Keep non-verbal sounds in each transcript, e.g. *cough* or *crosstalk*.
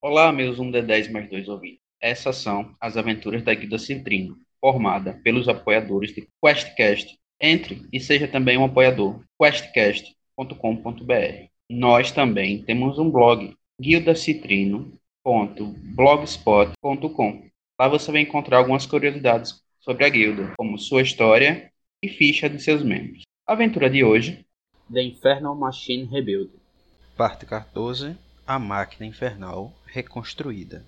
Olá, meus 1D10 mais 2 ouvintes. Essas são as aventuras da Guilda Citrino, formada pelos apoiadores de QuestCast. Entre e seja também um apoiador. questcast.com.br. Nós também temos um blog, guildacitrino.blogspot.com. Lá você vai encontrar algumas curiosidades sobre a guilda, como sua história e ficha de seus membros. A aventura de hoje: The Infernal Machine Rebuild. Parte 14 A Máquina Infernal Reconstruída.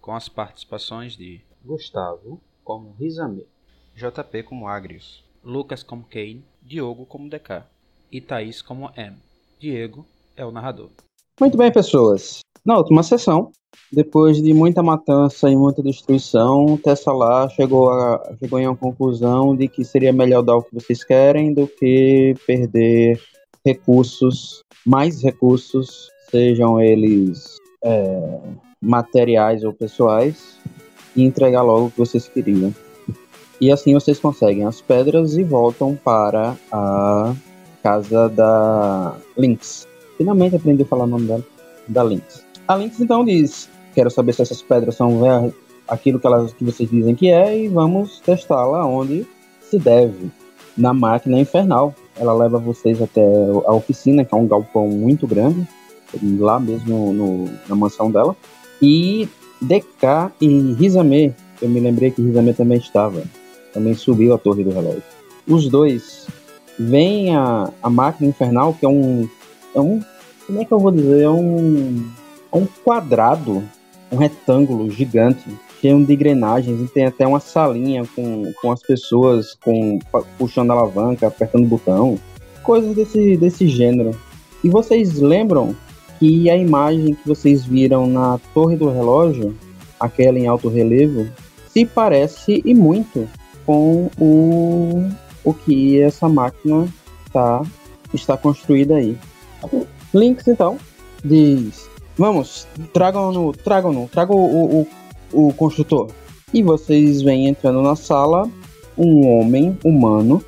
Com as participações de Gustavo como Rizame, JP como Agrius, Lucas como Kane, Diogo como DK. e Thaís como M. Diego é o narrador. Muito bem, pessoas. Na última sessão, depois de muita matança e muita destruição, Tessalá chegou, a, chegou em uma conclusão de que seria melhor dar o que vocês querem do que perder recursos, mais recursos, sejam eles é, materiais ou pessoais, e entregar logo o que vocês queriam. E assim vocês conseguem as pedras e voltam para a casa da Lynx. Finalmente aprendi a falar o nome dela, da Lynx. A Lynx então diz: Quero saber se essas pedras são aquilo que, elas, que vocês dizem que é e vamos testá-la onde se deve na máquina infernal. Ela leva vocês até a oficina, que é um galpão muito grande, lá mesmo no- na mansão dela. E DK e Rizame, eu me lembrei que Rizame também estava, também subiu a torre do relógio. Os dois veem a, a máquina infernal, que é um, é um. Como é que eu vou dizer? É um, é um quadrado, um retângulo gigante, cheio de engrenagens, e tem até uma salinha com, com as pessoas com, puxando a alavanca, apertando o botão, coisas desse, desse gênero. E vocês lembram que a imagem que vocês viram na torre do relógio, aquela em alto relevo, se parece e muito com o, o que essa máquina tá, está construída aí. Lynx, então, diz: Vamos, tragam-no, tragam-no, tragam o, o, o construtor. E vocês vêm entrando na sala um homem humano,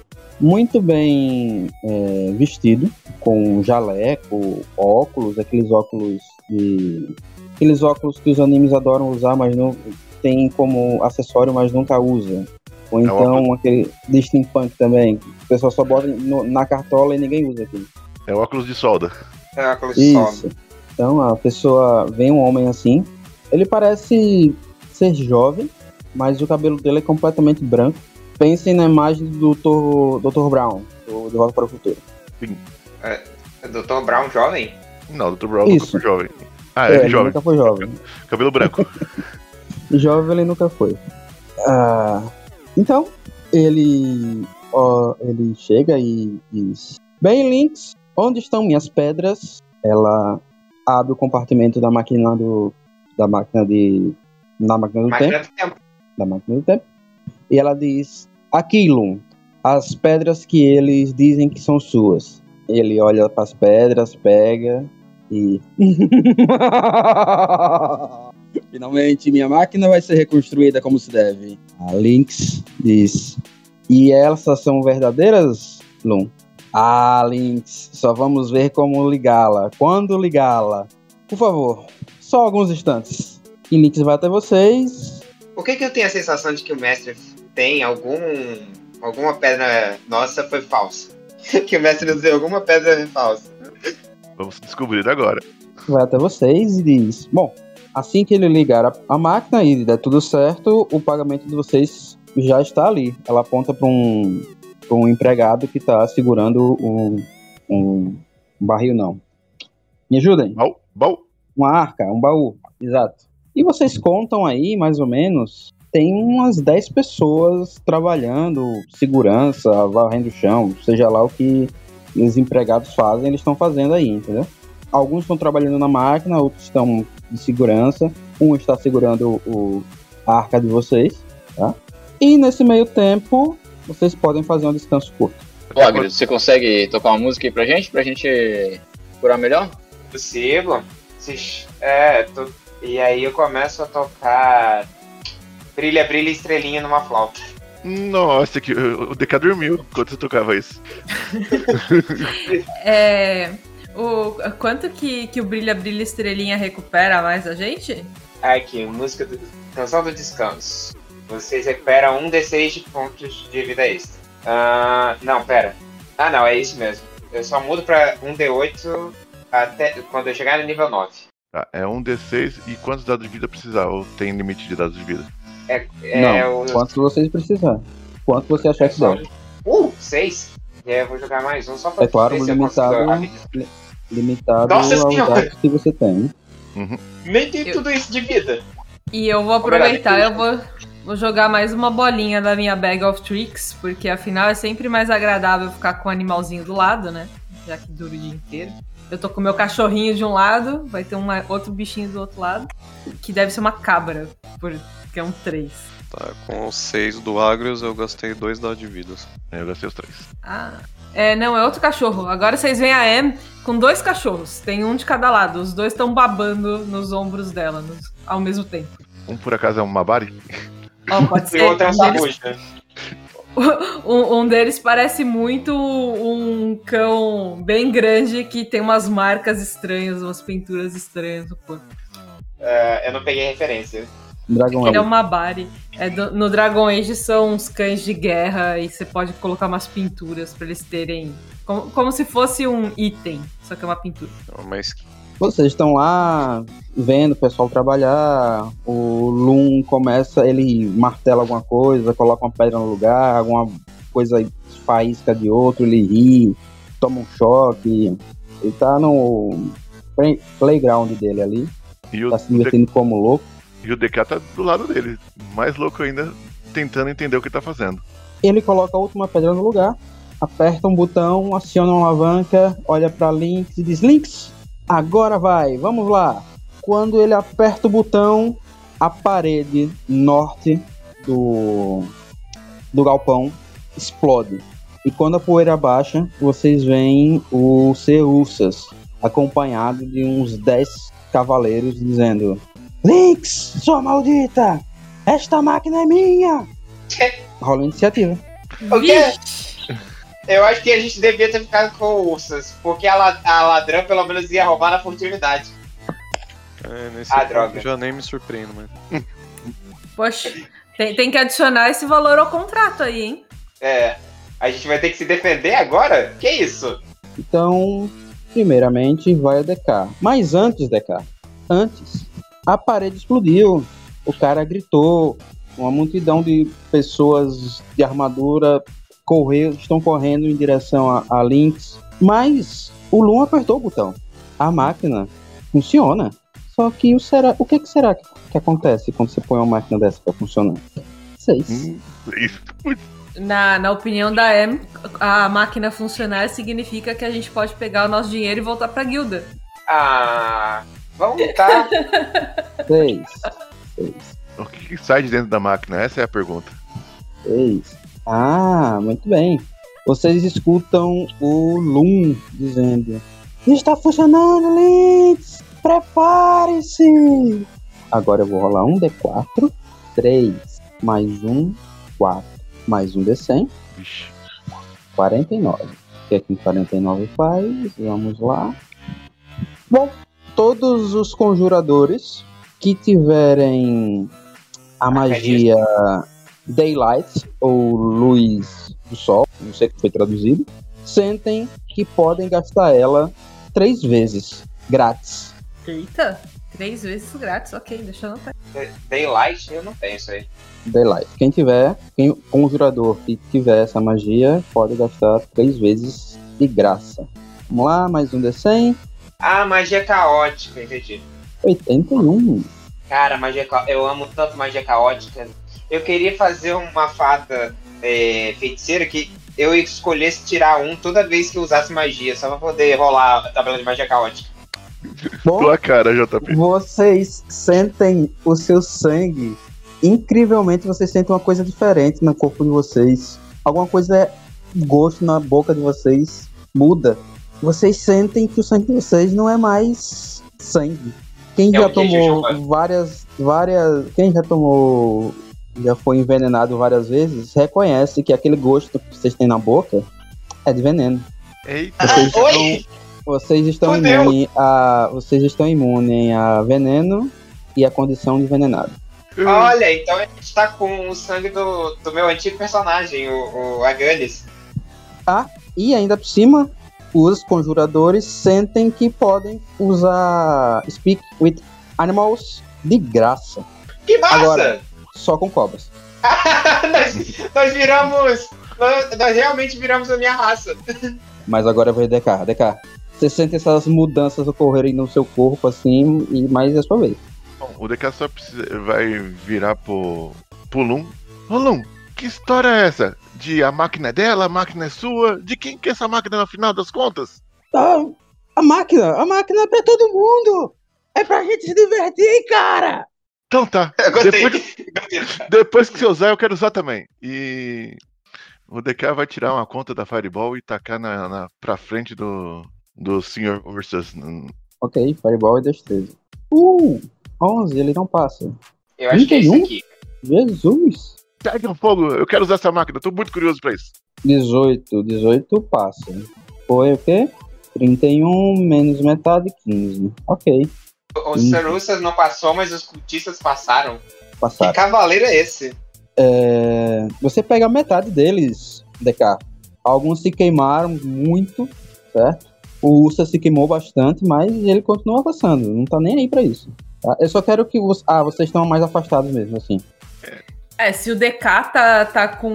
muito bem é, vestido, com jaleco, óculos, aqueles óculos de. Aqueles óculos que os animes adoram usar, mas não tem como acessório, mas nunca usa. Ou então aquele de steampunk também. O pessoal só bota no- na cartola e ninguém usa aquilo. É óculos de solda. É óculos de. Isso. Então a pessoa vem um homem assim. Ele parece ser jovem, mas o cabelo dele é completamente branco. Pensem na imagem do Dr. Dr. Brown, do De Volta para o Futuro. É Dr. Brown jovem? Não, Dr. Brown Isso. nunca foi jovem. Ah, É, é, ele jovem. nunca foi jovem. *laughs* Cabelo branco. *laughs* Jovem ele nunca foi. Ah, então, ele, ó, ele chega e diz: Bem, Lynx, onde estão minhas pedras? Ela abre o compartimento da máquina do. Da máquina de. Da máquina do tempo. Máquina do tempo. da máquina do tempo. E ela diz: Aquilo, as pedras que eles dizem que são suas. Ele olha para as pedras, pega e. *laughs* Finalmente, minha máquina vai ser reconstruída como se deve. A Lynx diz: E essas são verdadeiras, Lum? Ah, Lynx, só vamos ver como ligá-la. Quando ligá-la? Por favor, só alguns instantes. E Lynx vai até vocês. Por que, que eu tenho a sensação de que o mestre tem algum. alguma pedra nossa foi falsa? *laughs* que o mestre usou alguma pedra falsa. Vamos descobrir agora. vai até vocês e diz: Bom, assim que ele ligar a, a máquina e der tudo certo, o pagamento de vocês já está ali. Ela aponta para um, pra um empregado que está segurando um, um barril, não. Me ajudem? Baú, baú. Uma arca, um baú, exato. E vocês contam aí, mais ou menos, tem umas 10 pessoas trabalhando, segurança, varrendo o chão, seja lá o que os empregados fazem, eles estão fazendo aí, entendeu? Alguns estão trabalhando na máquina, outros estão de segurança, um está segurando o, a arca de vocês, tá? E nesse meio tempo, vocês podem fazer um descanso curto. Ô, Agri, você consegue tocar uma música aí pra gente? Pra gente curar melhor? Possível. É, tô- e aí eu começo a tocar Brilha, Brilha Estrelinha numa flauta. Nossa, que, o DK dormiu enquanto você tocava isso. *laughs* É, O, quanto que, que o Brilha Brilha Estrelinha recupera mais a gente? Aqui, música do Canção do Descanso. Vocês recuperam um D6 de pontos de vida extra. Ah, não, pera. Ah, não, é isso mesmo. Eu só mudo pra um D8 até quando eu chegar no nível 9. Tá, é um D6 e quantos dados de vida precisar? Ou tem limite de dados de vida? É, é não, o. quanto vocês precisarem. Quanto você achar que só- dá. Uh, 6? E aí eu vou jogar mais um só pra É claro, limitado, limitado Nossa dados que você tem. Nem tem Eu- tudo isso de vida. E eu vou aproveitar, eu vou, vou jogar mais uma bolinha da minha Bag of Tricks, porque afinal é sempre mais agradável ficar com o animalzinho do lado, né? Já que dura o dia inteiro. Eu tô com meu cachorrinho de um lado, vai ter uma, outro bichinho do outro lado, que deve ser uma cabra, porque é um 3. Tá, com os 6 do Agrius eu gastei 2 dados de vidas. É, eu gastei os três. Ah. É, não, é outro cachorro. Agora vocês veem a Em com dois cachorros. Tem um de cada lado. Os dois estão babando nos ombros dela nos- ao mesmo tempo. Um por acaso é um Mabari? Ó, pode *laughs* E ser. o outro é um deles. *laughs* um- um deles parece muito um cão bem grande que tem umas marcas estranhas, umas pinturas estranhas no corpo. É, eu não peguei referência. Dragon Ele é uma Bari. É do- no Dragon Age são uns cães de guerra e você pode colocar umas pinturas pra eles terem. Como, como se fosse um item, só que é uma pintura. Mas Vocês estão lá vendo o pessoal trabalhar, o Loom começa, ele martela alguma coisa, coloca uma pedra no lugar, alguma coisa faísca de outro, ele ri, toma um choque. Ele tá no play- playground dele ali, E tá se divertindo como louco. e o DK tá do lado dele. Mais louco ainda, tentando entender o que tá fazendo. Ele coloca a última pedra no lugar, aperta um botão, aciona uma alavanca, olha pra Lynx e diz: Lynx, agora vai, vamos lá. Quando ele aperta o botão, a parede norte do, do galpão explode. E quando a poeira baixa, vocês veem o Ceussas acompanhado de uns 10 cavaleiros dizendo: Lynx, sua maldita! Esta máquina é minha! Rola a iniciativa. O quê? Eu acho que a gente devia ter ficado com o Ursas, porque a, la- a ladrã pelo menos ia roubar na furtividade. é, nesse Ah, droga. eu já nem me surpreendo, mas. Poxa, tem, tem que adicionar esse valor ao contrato aí, hein? É. A gente vai ter que se defender agora? Que isso? Então, primeiramente vai o DK. Mas antes, DK, antes, a parede explodiu. O cara gritou. Uma multidão de pessoas de armadura correu, estão correndo em direção a, a Lynx. Mas o Loom apertou o botão. A máquina funciona. Só que o, será, o que, que será que, que acontece quando você põe uma máquina dessa para funcionar? Seis. Hum, isso. Na, na opinião da M, a máquina funcionar significa que a gente pode pegar o nosso dinheiro e voltar pra guilda. Ah. Vamos *laughs* lutar. Seis. Seis. O que, que sai de dentro da máquina? Essa é a pergunta. Seis. Ah, muito bem. Vocês escutam o Loom dizendo: Está funcionando, Lynx! Prepare-se! Agora eu vou rolar um D4. 3 mais um, 4. Mais um D100. Vixe. 49. O que é que 49 faz? Vamos lá. Bom, todos os conjuradores que tiverem a magia Daylight ou Luz do Sol, não sei o que foi traduzido, sentem que podem gastar ela três vezes, grátis. Eita, três vezes grátis, ok, deixa eu anotar. Daylight, eu não tenho isso aí. Daylight. Quem tiver, quem conjurador que tiver essa magia, pode gastar três vezes de graça. Vamos lá, mais um D100. Ah, magia caótica, entendi. 81. Cara, magia ca... eu amo tanto magia caótica. Eu queria fazer uma fada é, feiticeira que eu escolhesse tirar um toda vez que eu usasse magia, só pra poder rolar a tabela de magia caótica. Bom, Tua cara, JP. vocês sentem o seu sangue. Incrivelmente, vocês sentem uma coisa diferente no corpo de vocês. Alguma coisa, gosto na boca de vocês muda. Vocês sentem que o sangue de vocês não é mais sangue. Quem É já um tomou várias, várias, quem já tomou, já foi envenenado várias vezes, reconhece que aquele gosto que vocês têm na boca é de veneno. Eita. Vocês Oi! Vocês estão imunes a. Vocês estão imunes a veneno e a condição de envenenado. Olha, então a gente tá com o sangue do, do meu antigo personagem, o, o Aganis. E ainda por cima, os conjuradores sentem que podem usar Speak with Animals de graça. Que massa! Agora. Só com cobras. *laughs* nós, nós viramos. Nós, nós realmente viramos a minha raça. Mas agora vai DK. DK. Você sente essas mudanças ocorrerem no seu corpo assim, e mais é sua vez. Bom, o DK só precisa, vai virar pro, pro Lum. Ô Lum, que história é essa? De a máquina é dela, a máquina é sua? De quem que é essa máquina no final das contas? Ah, a máquina, a máquina é pra todo mundo! É pra gente se divertir, cara! Então tá. *laughs* Eu gostei. Depois, *laughs* depois que você usar, eu quero usar também. E o DK vai tirar uma conta da Fireball e tacar na, na, pra frente do, do Sr. Ursus. Ok, Fireball e destreza. Uh! 11, ele não passa. Eu acho que é 31? aqui. Jesus! Pega um fogo, eu quero usar essa máquina, tô muito curioso pra isso. 18, 18 passa. Foi o quê? 31 menos metade, 15. Ok, O Sarussas não passou, mas os cultistas passaram. Que passaram. cavaleiro é esse? É, você pega a metade deles, DK. Alguns se queimaram muito, certo? O Ursa se queimou bastante, mas ele continua avançando. Não tá nem aí pra isso. tá? Eu só quero que você. Ah, vocês estão mais afastados mesmo, assim. É, se o DK tá, tá com,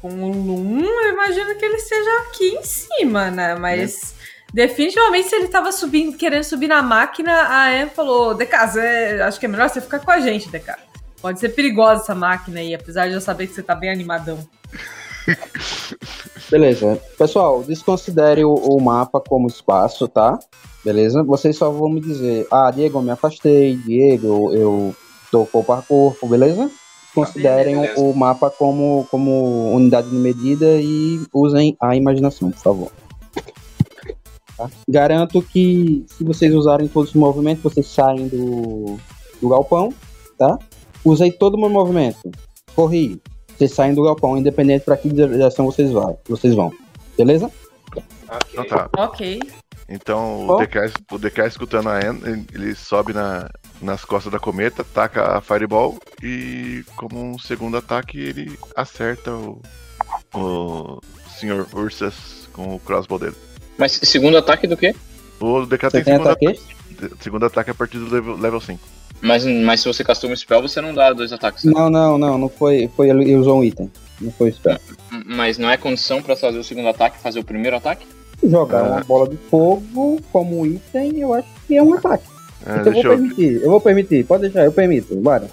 com o Lum, eu imagino que ele esteja aqui em cima, né? Mas definitivamente se ele tava subindo, querendo subir na máquina, a Em falou, DK, Zé, acho que é melhor você ficar com a gente, DK. Pode ser perigosa essa máquina aí, apesar de eu saber que você tá bem animadão. *laughs* Beleza. Pessoal, desconsidere o, o mapa como espaço, tá? Beleza? Vocês só vão me dizer, ah, Diego, eu me afastei, Diego, eu tô corpo a corpo, beleza? Considerem Beleza, o, o mapa como, como unidade de medida e usem a imaginação, por favor. Tá? Garanto que se vocês usarem todos os movimentos, vocês saem do, do galpão, tá? Usei todo o meu movimento. Corri. Vocês saem do galpão, independente para que direção vocês, vai, vocês vão. Beleza? Ok. Então tá. Ok. Então Bom. o DK, o DK escutando a Anne, ele- ele sobe na, nas costas da cometa, taca a Fireball e como um segundo ataque ele acerta o, o Sr. Ursas com o crossbow dele. Mas segundo ataque do quê? O DK tem tem segundo ataque? ataque, segundo ataque a partir do level, level 5. Mas, mas se você castou um spell, você não dá dois ataques. né? Não, não, não, não foi. Foi ele usou um item. Não foi spell. Mas não é condição pra fazer o segundo ataque, fazer o primeiro ataque? Jogar Ah. uma bola de fogo como item, eu acho que é um ataque. É, Então eu vou deixa eu, permitir, eu vou permitir, pode deixar, eu permito, bora.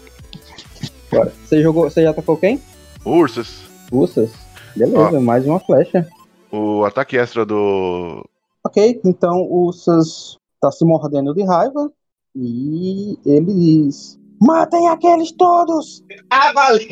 Bora. Você jogou, você já atacou quem? Ursas, Ursas? Beleza, mais uma flecha. O ataque extra do. Ok, então o Ursas tá se mordendo de raiva e ele diz: Matem aqueles todos! Ah, valeu!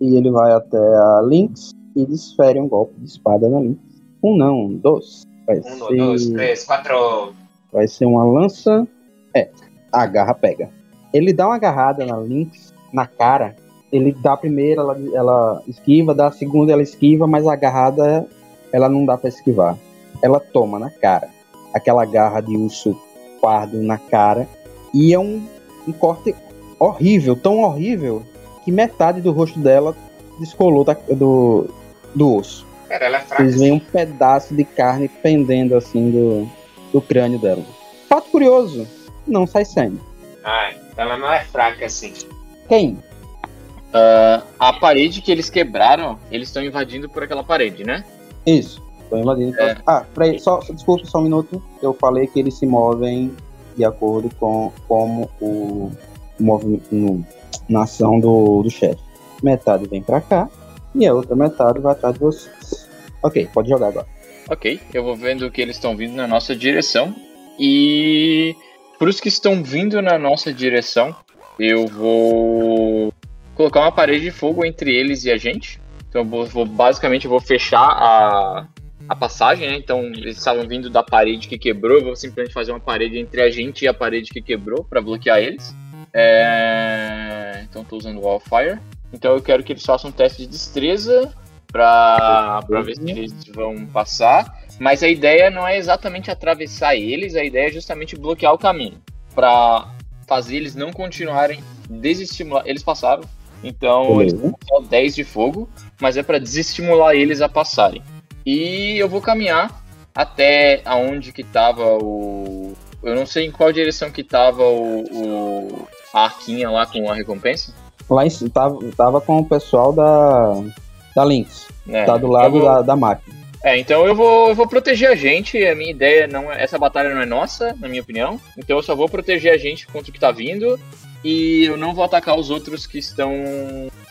E ele vai até a Lynx e desfere um golpe de espada na Lynx. Um não, dois. Vai, Um, ser, dois, três, quatro. vai ser uma lança. É, a garra pega. Ele dá uma agarrada na Lynx, na cara. Ele dá a primeira, ela, ela esquiva, dá a segunda, ela esquiva, mas a agarrada ela não dá pra esquivar. Ela toma na cara. Aquela garra de urso pardo na cara. E é um, um corte horrível, tão horrível, que metade do rosto dela descolou da- do, do osso. Cara, ela é fraca. Vocês veem um pedaço de carne pendendo assim do, do crânio dela. Fato curioso, não sai sangue. Ai, ela não é fraca assim. Quem? Ah, a parede que eles quebraram, eles estão invadindo por aquela parede, né? Isso. Tô invadindo. É. Ah, peraí, só, só- desculpa só um minuto. Eu falei que eles se movem de acordo com como o movimento no- na ação do, do chefe. Metade vem pra cá e a outra metade vai atrás de vocês. Ok, pode jogar agora. Ok, eu vou vendo que eles estão vindo na nossa direção. E para os que estão vindo na nossa direção, eu vou colocar uma parede de fogo entre eles e a gente. Então eu vou, vou- basicamente eu vou fechar a, a passagem, né? Então eles estavam vindo da parede que quebrou, eu vou simplesmente fazer uma parede entre a gente e a parede que quebrou para bloquear eles. É, Então estou usando Wildfire. Então eu quero que eles façam um teste de destreza pra ver se eles vão passar. Mas a ideia não é exatamente atravessar eles, a ideia é justamente bloquear o caminho. Pra fazer eles não continuarem desestimular. Eles passaram, então eles Beleza. só 10 de fogo, mas é pra desestimular eles a passarem. E eu vou caminhar até aonde que tava o. Eu não sei em qual direção que tava o. o- a arquinha lá com a recompensa. Lá em cima, tava, tava com o pessoal da, da Lynx. né? Tá do lado vou- da, da máquina. É, então eu vou, eu vou proteger a gente. A minha ideia não é. Essa batalha não é nossa, na minha opinião. Então eu só vou proteger a gente contra o que tá vindo. E eu não vou atacar os outros que estão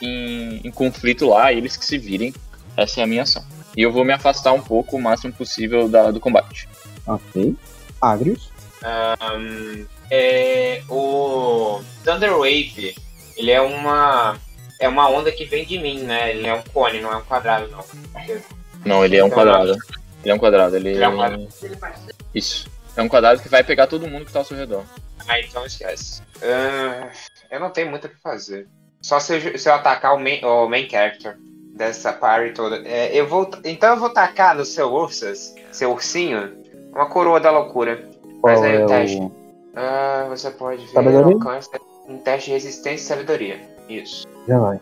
em, em conflito lá, eles que se virem. Essa é a minha ação. E eu vou me afastar um pouco, o máximo possível da- do combate. Ok. Agrius. Ahn, é, o Thunder Wave, ele é uma é uma onda que vem de mim, né? Ele é um cone, não é um quadrado, não. Não, ele é um Então, quadrado. Ele é um quadrado. Ele, Ele é um quadrado. Isso. É um quadrado que vai pegar todo mundo que tá ao seu redor. Ah, então esquece. Ah, eu não tenho muito o que fazer. Só se eu, se eu atacar o main, o main character dessa party toda. É, eu vou, então eu vou tacar no seu ursas, seu ursinho, uma coroa da loucura. Mas aí é o teste. o. Ah, você pode ver alcance um teste de resistência e sabedoria. Isso. Já vai.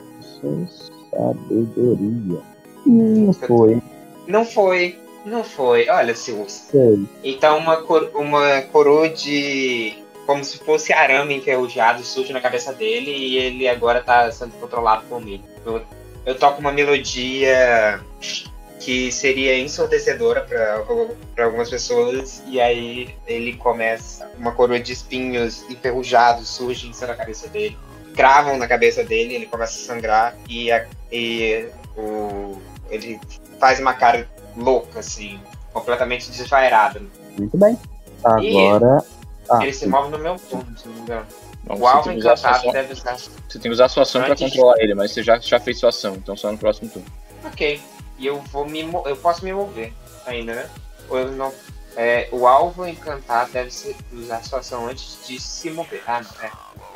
Sabedoria. Hum, não foi. Não foi. Não foi. Olha, seu urso. Sei. Então uma, cor- uma coroa de. Como se fosse arame enferrujado surge na cabeça dele e ele agora tá sendo controlado por mim. Eu, eu toco uma melodia que seria ensurdecedora para algumas pessoas e aí ele começa. Uma coroa de espinhos enferrujados surge em cima da cabeça dele. Cravam na cabeça dele, ele começa a sangrar e, a- e o, ele faz uma cara louca, assim, completamente desvairada. Muito bem. Agora. Ah, Ele se move no meu turno, se não me engano. Então, O alvo usar encantado ação- deve estar. Você tem que usar a sua ação pra controlar ele, mas você já, já fez sua ação, então só no próximo turno. Ok. E eu vou me mo- eu posso me mover ainda, né? Ou eu não. É, o alvo encantado deve ser, usar sua ação antes de se mover. Ah, não, é.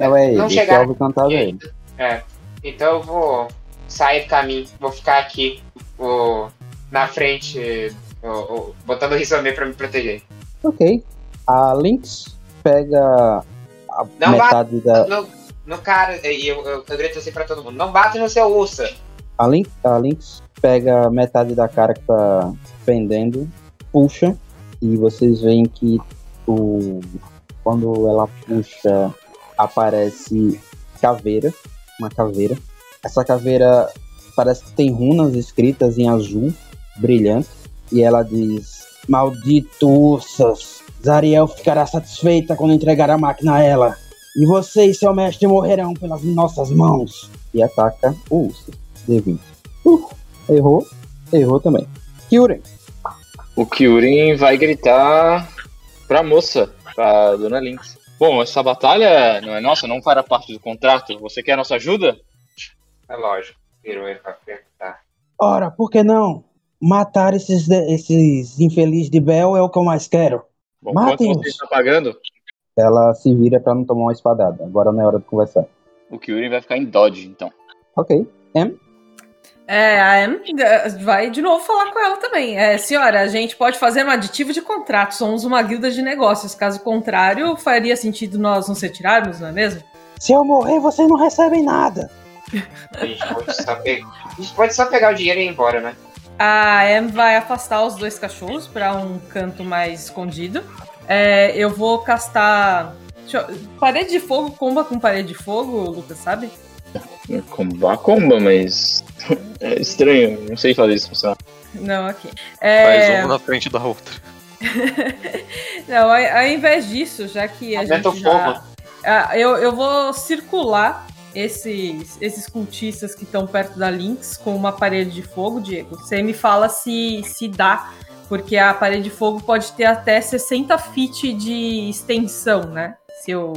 Não é ele. Não Esse chegar- alvo cantado é ele. É. Então eu vou sair do caminho, vou ficar aqui o, na frente, o, o, botando o Rizome pra me proteger. Ok. A Lynx pega a Não metade da. No, no cara, e eu, eu, eu grito assim pra todo mundo: não bate no seu ursa! A Lynx, a Lynx pega metade da cara que tá pendendo, puxa, e vocês veem que o, quando ela puxa, aparece caveira, uma caveira. Essa caveira parece que tem runas escritas em azul, brilhante, e ela diz: Maldito Ursas, Zariel ficará satisfeita quando entregar a máquina a ela. E você e seu mestre morrerão pelas nossas mãos. E ataca o Ursas. D20. Uh, errou. Errou também. Kyuren. O Kyurin vai gritar pra moça, pra Dona Lynx. Bom, essa batalha não é nossa, não fará parte do contrato. Você quer a nossa ajuda? É lógico, virou ele pra perguntar. Ora, por que não? Matar esses, esses infelizes de Bel é o que eu mais quero. Bom, Matem-os. quanto você está pagando? Ela se vira pra não tomar uma espadada. Agora não é hora de conversar. O Kyurin vai ficar em dodge, então. Ok. M. É, a eh, vai de novo falar com ela também. É, senhora, a gente pode fazer um aditivo de contrato. Somos uma guilda de negócios. Caso contrário, faria sentido nós nos retirarmos, não é mesmo? Se eu morrer, vocês não recebem nada. A gente pode só, pe- a gente pode só pegar o dinheiro e ir embora, né? A Em vai afastar os dois cachorros para um canto mais escondido. É, eu vou castar. eu- Parede de fogo comba com parede de fogo, Lucas, sabe? Comba, comba, mas. É estranho, não sei fazer isso funcionar. Não, aqui. Faz É, uma na frente da outra. *laughs* Não, ao, invés disso, já que a Aumenta gente o já... fogo. Ah, eu, eu vou circular esses, esses cultistas que estão perto da Lynx com uma parede de fogo, Diego. Você me fala se, se dá, porque a parede de fogo pode ter até 60 feet de extensão, né? Se eu,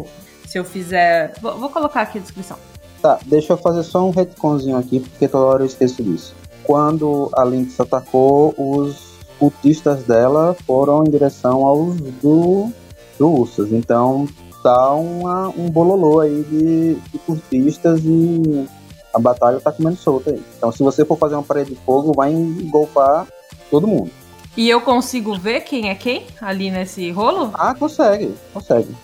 se eu fizer... Vou, vou colocar aqui a descrição. Tá, deixa eu fazer só um retconzinho aqui, porque toda hora eu esqueço disso. Quando a Lynx atacou, os cultistas dela foram em direção aos do, do Ursas. Então tá uma, um bololô aí de, de cultistas e a batalha tá comendo solta aí. Então se você for fazer uma parede de fogo, vai engolfar todo mundo. E eu consigo ver quem é quem ali nesse rolo? Ah, consegue, consegue.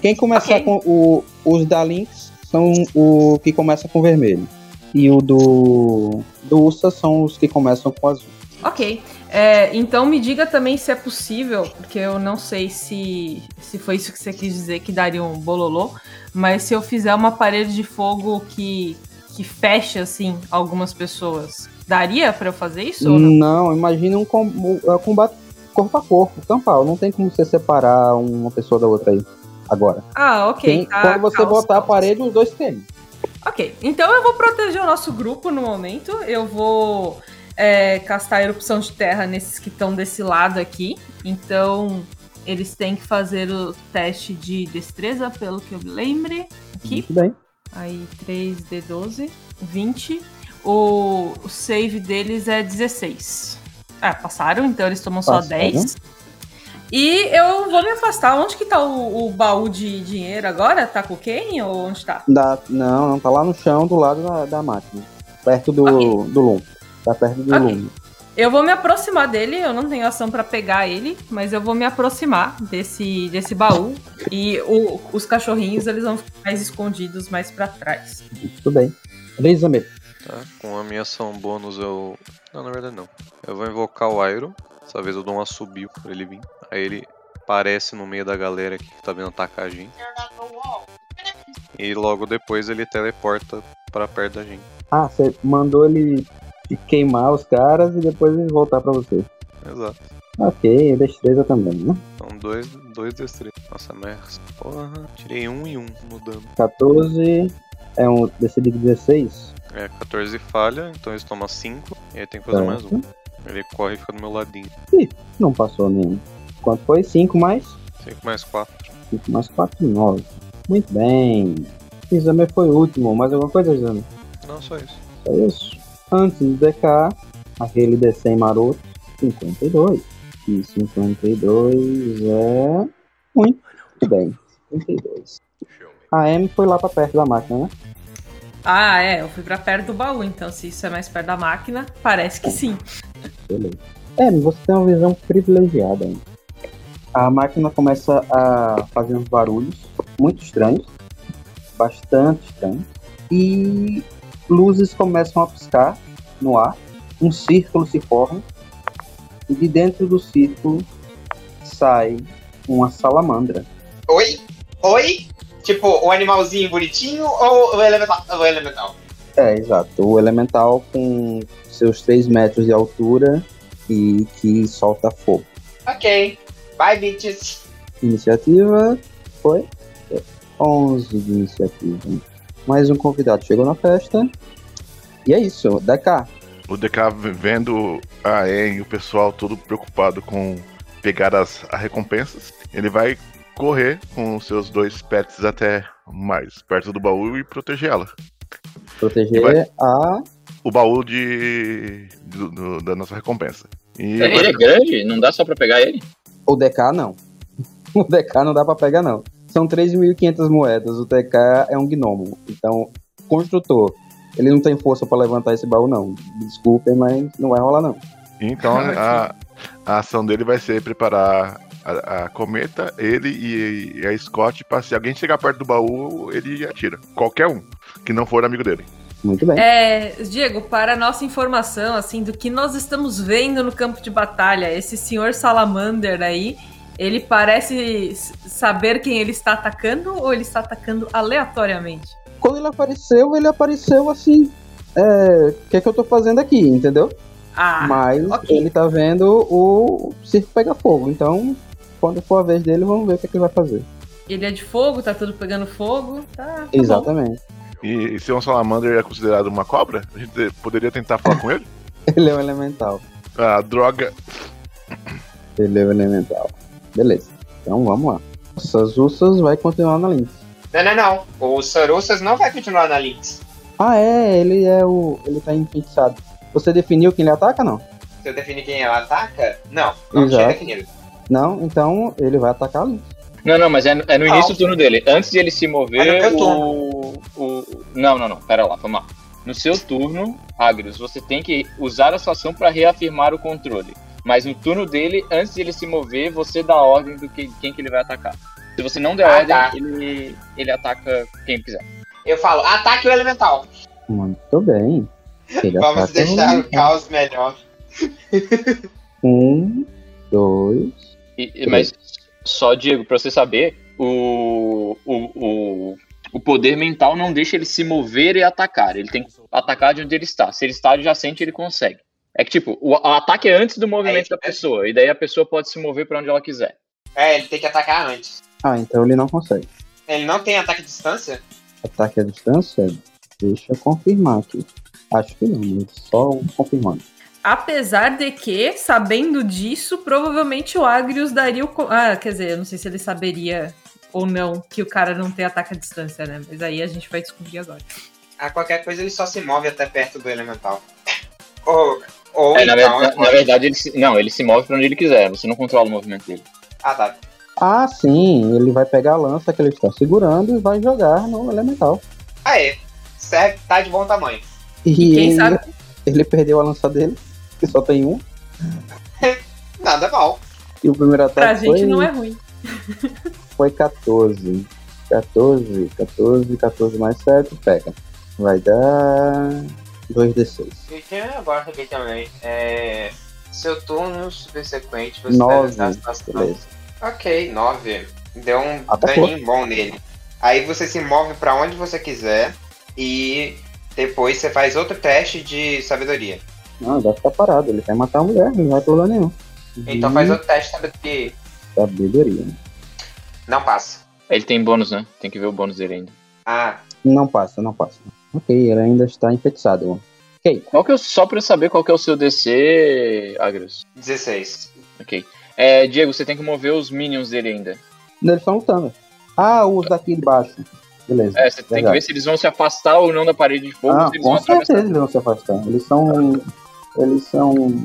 Quem começar Ok. com o, os da Lynx são o que começa com vermelho. E o do, do Ursa são os que começam com azul. Ok. É, então me diga também se é possível, porque eu não sei se, se foi isso que você quis dizer que daria um bololô, mas se eu fizer uma parede de fogo que, que feche, assim, algumas pessoas, daria pra eu fazer isso ou não? Não, imagina um com- um, é, combate corpo a corpo, campal. Não tem como você separar uma pessoa da outra aí. Agora. Ah, ok. Tem- tá, quando você botar a caos. parede, os dois queimam. Ok, então eu vou proteger o nosso grupo no momento. Eu vou é, castar erupção de terra nesses que estão desse lado aqui. Então eles têm que fazer o teste de destreza, pelo que eu me lembre. Aqui. Muito bem. Aí 3D12, 20. O, o save deles é 16. Ah, passaram, então eles tomam só Passaram. 10. E eu vou me afastar. Onde que tá o, o baú de dinheiro agora? Tá com quem ou onde tá? Da, não, não, tá lá no chão do lado da, da máquina. Perto do, do lume. Tá perto do Ok. lume. Eu vou me aproximar dele, eu não tenho ação pra pegar ele, mas eu vou me aproximar desse, desse baú. E o- os cachorrinhos eles vão ficar mais escondidos mais pra trás. Tudo bem. Rizame. Tá, com a minha ação bônus eu. Não, na verdade não. Eu vou invocar o Airo. Dessa vez eu dou um assobio pra ele vir. Aí ele aparece no meio da galera aqui que tá vindo atacar a gente. E logo depois ele teleporta pra perto da gente. Ah, você mandou ele queimar os caras e depois voltar pra você. Exato. Ok, destreza também, né? São dois, dois destrezas. Nossa, mas. Porra, tirei um e um no dano. 14 é um DC de 16. É, 14 falha, então eles tomam 5. E aí tem que fazer mais um. Ele corre e fica do meu ladinho. Ih, não passou nenhum. Quanto foi? 5 mais? 5 mais 4. 5 mais 4, 9. Muito bem. Exame foi o último. Mais alguma coisa, Exame? Não, só isso. Só isso. Antes do DK, aquele D100 maroto, 52. E 52 é. Muito bem. 52. A M foi lá pra perto da máquina, né? Ah, é, eu fui pra perto do baú, então se isso é mais perto da máquina, parece que sim. Beleza. É, você tem uma visão privilegiada ainda. A máquina começa a fazer uns barulhos muito estranhos, bastante estranhos, e luzes começam a piscar no ar, um círculo se forma, e de dentro do círculo sai uma salamandra. Oi? Oi? Tipo, o animalzinho bonitinho ou o elemental? O elemental? É, exato. O elemental com seus 3 metros de altura e que solta fogo. Ok. Bye, bitches. Iniciativa foi 11 de iniciativa. Mais um convidado chegou na festa. E é isso, DK. O DK vendo a En e o pessoal todo preocupado com pegar as, as recompensas, ele vai correr com os seus dois pets até mais perto do baú e proteger ela. Proteger vai- a. O baú de do- do- da nossa recompensa. E Ele é grande? Não dá só pra pegar ele? O DK não. *laughs* O DK não dá pra pegar, não. São 3.500 moedas. O DK é um gnomo. Então, construtor. Ele não tem força pra levantar esse baú, não. Desculpem, mas não vai rolar, não. Então *laughs* a, a ação dele vai ser preparar a, a cometa, ele e, e a Scott para se alguém chegar perto do baú, ele atira. Qualquer um que não for amigo dele. Muito bem. É, Diego, para a nossa informação, assim, do que nós estamos vendo no campo de batalha, esse senhor Salamander aí, ele parece saber quem ele está atacando ou ele está atacando aleatoriamente? Quando ele apareceu, ele apareceu assim. É. O que é que eu tô fazendo aqui, entendeu? Ah, Mas ok. ele tá vendo o circo pegar fogo. Então, quando for a vez dele, vamos ver o que, é que ele vai fazer. ele é de fogo, tá tudo pegando fogo, tá, tá bom. Exatamente. E, e se um salamander é considerado uma cobra, a gente poderia tentar falar com ele? *laughs* Ele é o elemental. Ah, droga. Ele é o elemental. Beleza. Então vamos lá. Essas ursas vai continuar na Lynx. Não, não, não. O Sarussas não vai continuar na Lynx. Ah, é, ele é o. Ele tá enfeitiçado. Você definiu quem ele ataca, não? Se eu definir quem ela ataca, não. Não tinha Exato. definido. Não, então ele vai atacar a Lynx. Não, não, mas é, é no início do turno dele. Antes de ele se É mover, meu o, o. Não, não, não. Pera lá, vamos lá. No seu turno, Agrius, você tem que usar a sua ação para reafirmar o controle. Mas no turno dele, antes de ele se mover, você dá a ordem do que, quem que ele vai atacar. Se você não der Ah, ordem, tá. ele, ele ataca quem quiser. Eu falo, ataque o elemental. Muito bem. Ele Vamos deixar o caos melhor. *laughs* Um, dois. E- e- mas só, Diego, pra você saber, o, o, o, o poder mental não deixa ele se mover e atacar. Ele tem que atacar de onde ele está. Se ele está adjacente, ele consegue. É que, tipo, o, o ataque é antes do movimento da pessoa. E daí a pessoa pode se mover pra onde ela quiser. É, ele tem que atacar antes. Ah, então ele não consegue. Ele não tem ataque à distância? Ataque à distância? Deixa eu confirmar aqui. Acho que não, mas só confirmando. Apesar de que, sabendo disso, provavelmente o Agrius daria o. Ah, quer dizer, eu não sei se ele saberia ou não que o cara não tem ataque à distância, né? Mas aí a gente vai descobrir agora. A qualquer coisa ele só se move até perto do elemental. *laughs* Ou, ou É, na, então. ver- na- na verdade, ele se, não, ele se move pra onde ele quiser. Você não controla o movimento dele. Ah, tá. Ah, sim, ele vai pegar a lança que ele está segurando e vai jogar no elemental. Aê, serve, tá de bom tamanho. E, quem ele, sabe- ele perdeu a lança dele, que só tem um. *laughs* Nada mal. E o primeiro Pra ataque gente foi, não é ruim. *laughs* foi 14. 14, 14, 14 mais 7, pega. Vai dar 2d6. Eu tinha agora aqui também. É, seu turno subsequente, você Nove, deve usar a situação. beleza. Ok, 9. Deu um Atacou. daninho bom nele. Aí você se move pra onde você quiser e depois você faz outro teste de sabedoria. Não, ele vai ficar parado, ele quer matar a mulher, não vai problema nenhum. Então faz outro teste de sabedoria. Sabedoria. Não passa. Ele tem bônus, né? Tem que ver o bônus dele ainda. Ah, Não passa, não passa. Ok, ele ainda está enfeitiçado. Ok, Qual que é o, só pra eu saber qual que é o seu DC, Agrius? 16. Ok. É, Diego, você tem que mover os minions dele ainda. eles estão lutando. Ah, os daqui de baixo. Beleza. É, você tem que ver se eles vão se afastar ou não da parede de fogo. Ah, vão com atravessar. certeza eles vão se afastar. Eles são. Eles são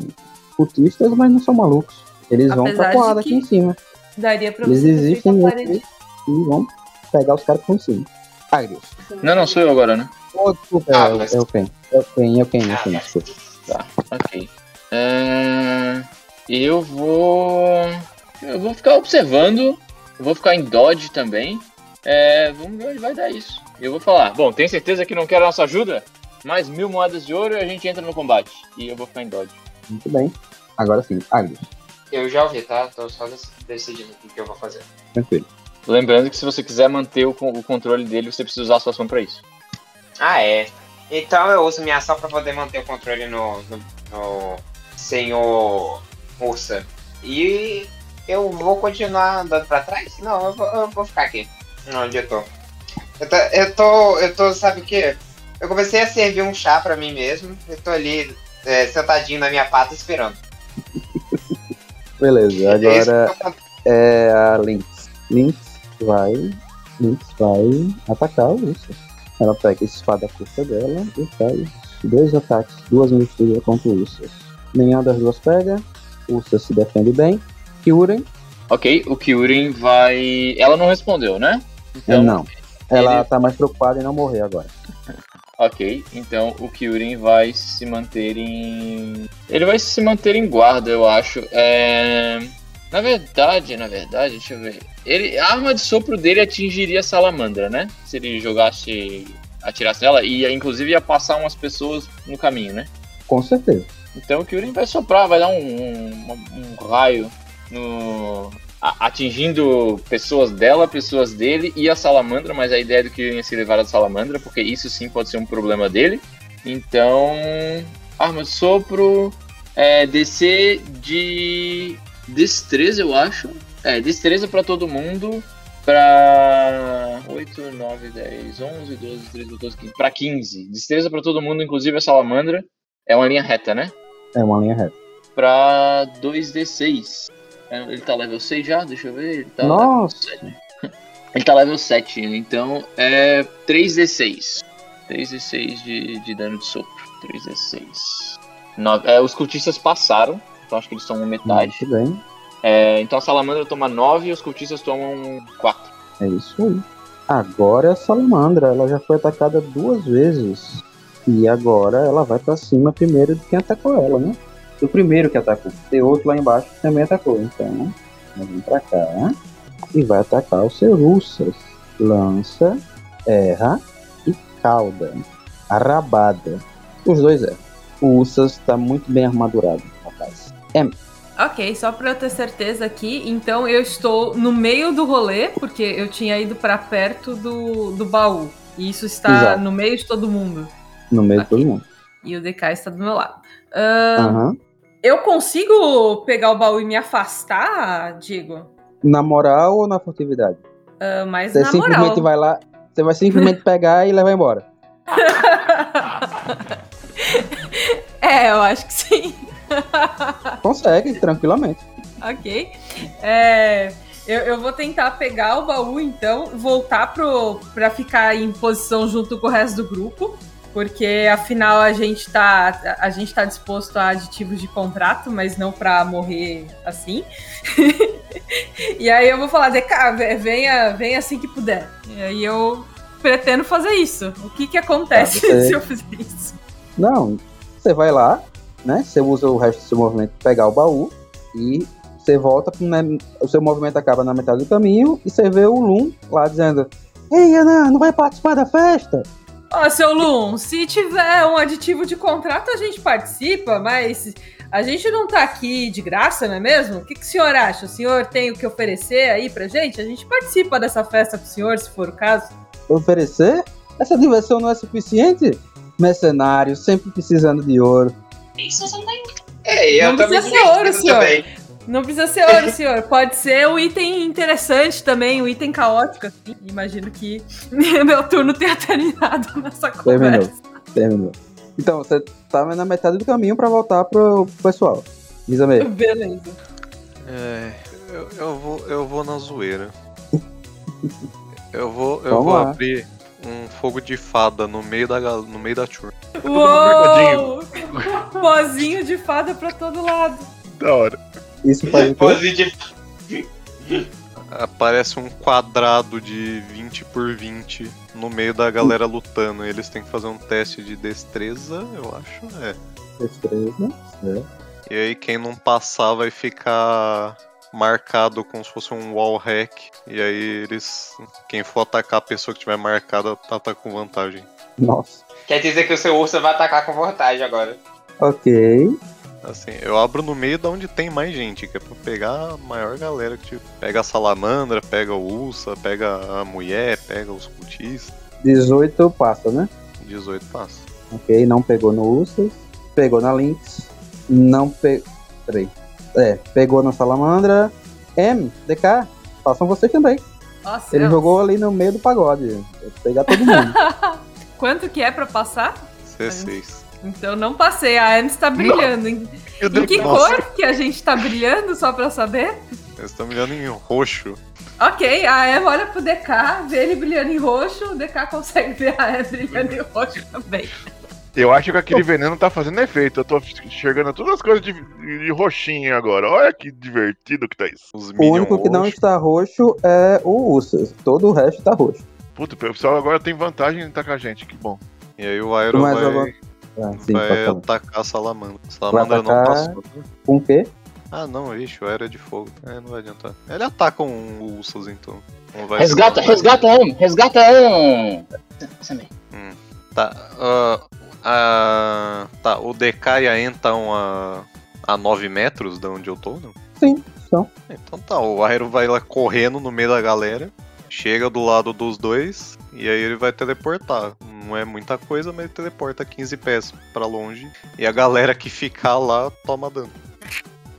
cultistas, mas não são malucos. Eles vão Apesar pra de porrada aqui em cima. Daria pra Eles existem feito a nesse- parede. e vão pegar os caras em cima. Agrius. Não, não, sou eu agora, né? Oh, desculpa, Ah, é, o- mas- é o Ken. É o Ken, é o Ken, é o Ken, Ah, desculpa. Tá, ok. É, Eu vou. Eu vou ficar observando. Eu vou ficar em Dodge também. É, Vamos ver onde vai dar isso. Eu vou falar. Bom, tem certeza que não quer a nossa ajuda? Mais mil moedas de ouro e a gente entra no combate. E eu vou ficar em Dodge. Muito bem. Agora sim, Agrius. Eu já ouvi, tá? Tô só dec- decidindo o que eu vou fazer. Tranquilo. Lembrando que se você quiser manter o, o controle dele, você precisa usar a sua ação pra isso. Ah, é. Então eu uso minha ação pra poder manter o controle no, no, no senhor Ursa. E eu vou continuar andando pra trás? Não, eu vou, eu vou ficar aqui. Onde eu tô. Eu tô, eu tô, eu tô, sabe o quê? Eu comecei a servir um chá pra mim mesmo. Eu tô ali, é, sentadinho na minha pata esperando. Beleza, É agora que tô- é a Lynx. Lynx vai. Lynx vai atacar o urso. Ela pega a espada curta dela e faz dois ataques, duas investidas contra o urso. Nenhuma das duas pega. O urso se defende bem. Kyuren, Ok, o Kyurem vai. Ela não respondeu, né? Então, não. Ela ele- tá mais preocupada em não morrer agora. *laughs* Ok, então o Kyurem vai se manter em. Ele vai se manter em guarda, eu acho. É... Na verdade, na verdade, deixa eu ver. Ele... A arma de sopro dele atingiria a salamandra, né? Se ele jogasse. atirasse nela, e inclusive ia passar umas pessoas no caminho, né? Com certeza. Então o Kyurem vai soprar, vai dar um, um, um raio no. a- atingindo pessoas dela, pessoas dele e a salamandra, mas a ideia é do Kyurem é se levar a salamandra, porque isso sim pode ser um problema dele. Então. Arma de sopro. É, DC de. Destreza, eu acho. É, destreza pra todo mundo. Pra 8, 9, 10, 11, 12, 13, 14, 15. Pra 15. Destreza pra todo mundo, inclusive a salamandra. É uma linha reta, né? É uma linha reta. Pra 2d6. É, Ele tá level 6 já? Deixa eu ver. Ele tá Nossa! level *laughs* 7. Ele tá level 7, então é 3d6. 3d6 de, de dano de sopro. 3d6. Nove- é, os cultistas passaram, então acho que eles tomam metade. Muito bem. É, então a salamandra toma 9 e os cultistas tomam 4. É isso aí. Agora é a salamandra. Ela já foi atacada duas vezes. E agora ela vai pra cima primeiro de quem atacou ela, né? do primeiro que atacou. Tem outro lá embaixo que também atacou. Então, nós vamos pra cá e vai atacar o Cerussas. Lança, erra e cauda. Arrabada. Os dois erram. O Ursas tá muito bem armadurado, É, Ok, só pra eu ter certeza aqui, então eu estou no meio do rolê, porque eu tinha ido pra perto do, do baú. E isso está Exato. no meio de todo mundo. no meio de Ok. todo mundo. E o DK está do meu lado. Ahn, Aham. Eu consigo pegar o baú e me afastar, Diego? Na moral ou na furtividade? Ah, mas Você na simplesmente moral. vai lá, você vai simplesmente *laughs* pegar e levar embora. *laughs* É, eu acho que sim. *laughs* Consegue, tranquilamente. ok. É, eu, eu vou tentar pegar o baú, então, voltar pro, pra ficar em posição junto com o resto do grupo. Porque afinal a gente tá, a gente tá disposto a aditivos de contrato, mas não pra morrer assim. *laughs* e aí eu vou falar, DK, ve- venha, venha assim que puder. E aí eu pretendo fazer isso. O que que acontece *laughs* você- se eu fizer isso? Não, você vai lá, né? Você usa o resto do seu movimento pra pegar o baú e você volta, né, o seu movimento acaba na metade do caminho e você vê o Lum lá dizendo: Ei, Ana, não vai participar da festa? Ó, seu Lum, se tiver um aditivo de contrato, a gente participa, mas a gente não tá aqui de graça, não é mesmo? O que, que o senhor acha? O senhor tem o que oferecer aí pra gente? A gente participa dessa festa pro senhor, se for o caso. Oferecer? Essa diversão não é suficiente? Mercenário, sempre precisando de ouro. Isso só tem. É, eu Não precisa ser ouro, senhor. também. Não precisa ser ouro, senhor. Pode ser um item interessante também, um item caótico. Assim. Imagino que *laughs* meu turno tenha terminado nessa Terminou. conversa. Terminou. Então, você tá na metade do caminho pra voltar pro pessoal. Diz a meio. Beleza. É, eu, eu vou, eu vou na zoeira. Eu vou, eu Vamos vou lá. abrir um fogo de fada no meio da, no meio da turma. Uou! *laughs* Pozinho de fada pra todo lado. Da hora. Isso faz o quê? Pose de. Aparece um quadrado de 20 por 20 no meio da galera lutando. E eles têm que fazer um teste de destreza, eu acho. É. Destreza. certo. E aí quem não passar vai ficar marcado como se fosse um wall hack. E aí eles. Quem for atacar a pessoa que tiver marcada tá, tá com vantagem. Nossa. Quer dizer que o seu urso vai atacar com vantagem agora. Ok. Assim, eu abro no meio da onde tem mais gente, que é pra pegar a maior galera que tipo, pega a salamandra, pega o ursa, pega a mulher, pega os cultistas. 18 passa, né? 18 passa. Ok, não pegou no Ursas. Pegou na Lynx. Não pegou. Peraí. É, pegou na Salamandra. M, DK, façam vocês também. Nossa, Ele eu- jogou ali no meio do pagode. Pegar todo mundo. *laughs* Quanto que é pra passar? C6. Então não passei, a Anne está brilhando. Em, Eu em que Nossa. cor que a gente tá brilhando, só pra saber? Eles estão me olhando em roxo. Ok, a Em olha pro DK, vê ele brilhando em roxo, o DK consegue ver a Em brilhando em roxo também. Eu acho que aquele veneno tá fazendo efeito. Eu tô enxergando todas as coisas de, de roxinho agora. Olha que divertido que tá isso. Os O único que não roxo. está roxo é o Ursas. Todo o resto está roxo. Puta, o pessoal agora tem vantagem em atacar a gente. Que bom. E aí o Aero Mais vai, Ah, sim, vai atacar a salamandra. A salamandra não passou. Com o quê? Ah não, ixi, o Aero é de fogo. É, não vai adiantar. Ele ataca um Ursas então. Não vai Resgata, resgata um, resgata um. Sammy. Tá. ah, ah, tá, o DK e a En estão a, a 9 metros de onde eu tô, não? Sim, são. Então tá, o Aero vai lá correndo no meio da galera, chega do lado dos dois, e aí ele vai teleportar. Não é muita coisa, mas ele teleporta 15 pés pra longe. E a galera que ficar lá toma dano.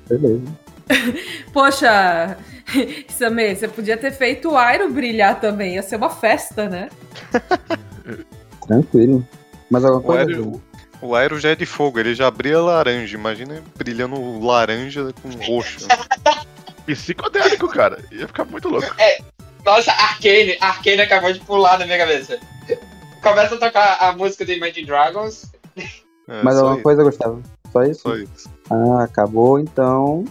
Beleza. *laughs* Poxa, *laughs* Samê, você podia ter feito o Airo brilhar também, ia ser uma festa, né? *laughs* Tranquilo. Mais alguma O coisa? Aero, Bruno? o Aero já é de fogo, ele já abria laranja. Imagina brilhando laranja com roxo. Psicodélico, cara. Ia ficar muito louco. Nossa, Arcane, Arcane acabou de pular na minha cabeça. Começa a tocar a música do Imagine Dragons. É, Mais só alguma isso, coisa, Gustavo? Só isso? só isso. Ah, acabou então.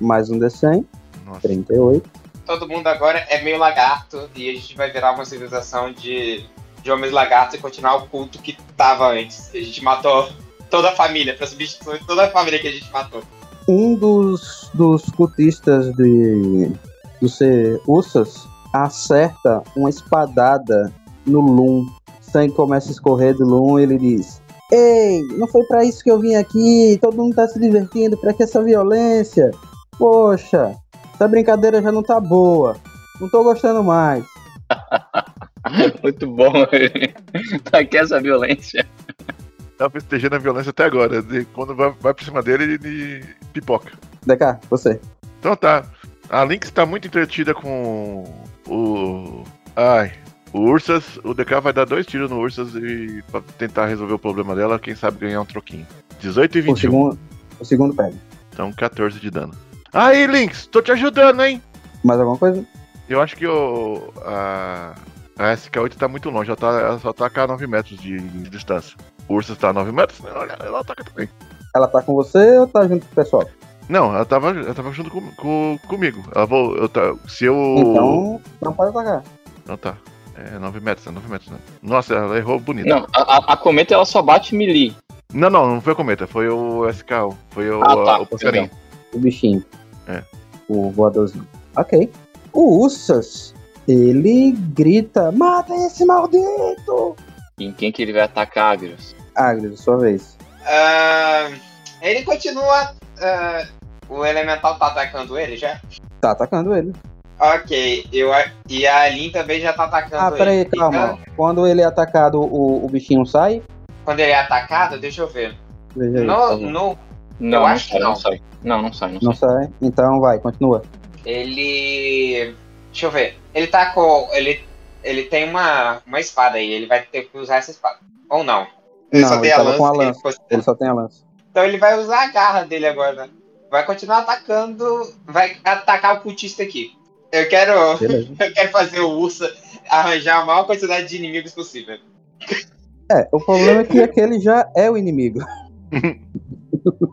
Mais um D100. Nossa. 38. Todo mundo agora é meio lagarto e a gente vai virar uma civilização de, de homens lagartos e continuar o culto que tava antes. A gente matou toda a família, pra substituir toda a família que a gente matou. Um dos, dos cultistas de, do ser Ursas acerta uma espadada no Loom. Sangue começa a escorrer do Loom e ele diz: Ei, não foi pra isso que eu vim aqui. Todo mundo tá se divertindo. Pra que essa violência? Poxa, essa brincadeira já não tá boa. Não tô gostando mais. *laughs* Muito bom. pra que essa violência? Tá festejando a violência até agora. De- quando vai, vai por cima dele, ele, pipoca. DK, você. Então tá. A Lynx tá muito entretida com o. Ai. O Ursas. O DK vai dar dois tiros no Ursas e pra tentar resolver o problema dela, quem sabe ganhar um troquinho. 18 e O 21. segundo, o segundo pega. Então 14 de dano. Aí, Lynx, tô te ajudando, hein? Mais alguma coisa? Eu acho que o. A, a SK8 tá muito longe, ela, tá, ela só tá a 9 metros de, de distância. O Ursas tá a 9 metros, né? Olha, ela ataca também. Ela tá com você ou tá junto com o pessoal? Não, ela tava, ela tava junto com, com- comigo. Ela vou, eu tá, se eu. Então, não pode atacar. Não tá. É 9 metros, é 9 metros. Né? Nossa, ela errou bonito. Não, a, a- a cometa ela só bate melee. Não, não, não foi a cometa, foi o SK, foi o, Ah, tá. o passarinho. O bichinho. É. O voadorzinho. Ok. O Ursas, ele grita: Mata esse maldito! Em quem que ele vai atacar, Agrios? Agnes, sua vez. Ah, ele continua. ah, o elemental tá atacando ele já? Tá atacando ele. Ok, eu, e a Lin também já tá atacando Ah, ele. peraí, calma. Quando ele é atacado, o, o bichinho sai? Quando ele é atacado, deixa eu ver. Veja aí, No, Não, Eu não acho que sai, não não. sai. Não, não sai, não, Não sai. sai? Então vai, continua. ele. Deixa eu ver. Ele tá com. Ele, ele tem uma, uma espada aí, ele vai ter que usar essa espada. Ou não? Ele Não, só ele tem a tava lança. com a ele lança. ficou- Ele só tem a lança. Então ele vai usar a garra dele agora. Vai continuar atacando. Vai atacar o cultista aqui. Eu quero. Beleza. *laughs* Eu quero fazer o Ursa arranjar a maior quantidade de inimigos possível. É, o problema é que aquele já é o inimigo. *laughs*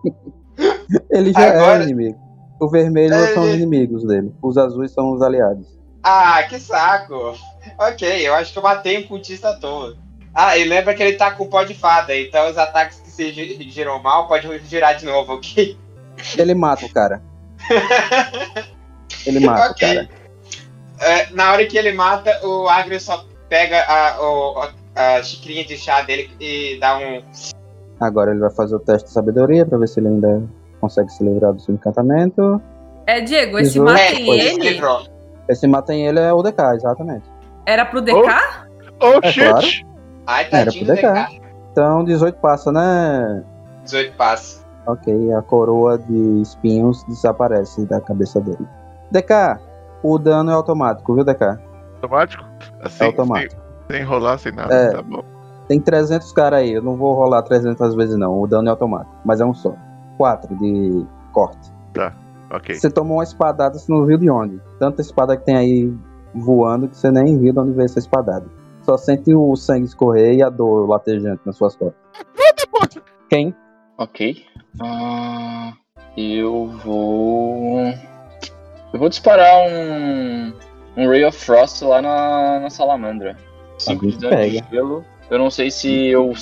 ele já é Agora- o inimigo. O vermelho É, são os ele- inimigos dele. Os azuis são os aliados. Ah, que saco! Ok, eu acho que eu matei o cultista à toa. Ah, e lembra que ele tá com o pó de fada, então os ataques que se gi- giram mal pode girar de novo, ok? Ele mata o cara. *laughs* Ele mata Ok. o cara. É, na hora que ele mata, o Agrio só pega a, o- a xicrinha de chá dele e dá um. Agora ele vai fazer o teste de sabedoria pra ver se ele ainda consegue se livrar do seu encantamento. É, Diego, esse matem Pois. ele livrou. Esse matem ele é o DK, exatamente. era pro DK? Oh, É shit! claro. Ai, Era pro DK. DK. Então 18 passa, né? 18 passos. Ok, a coroa de espinhos desaparece da cabeça dele. DK, o dano é automático, viu, DK? Automático? Assim, É automático. Sem, sem enrolar, sem nada. É. Tá bom. Tem 300 caras aí, eu não vou rolar 300 vezes não, o dano é automático, mas é um só. 4 de corte. Ok. Você tomou uma espadada, você não viu de onde. Tanta espada que tem aí voando que você nem viu de onde veio essa espadada. Só sente o sangue escorrer e a dor latejante nas suas costas. Quem? Ok. Ah, eu vou. Eu vou disparar um. Um Ray of Frost lá na, na salamandra. 5 de dano de gelo. Eu não sei se eu.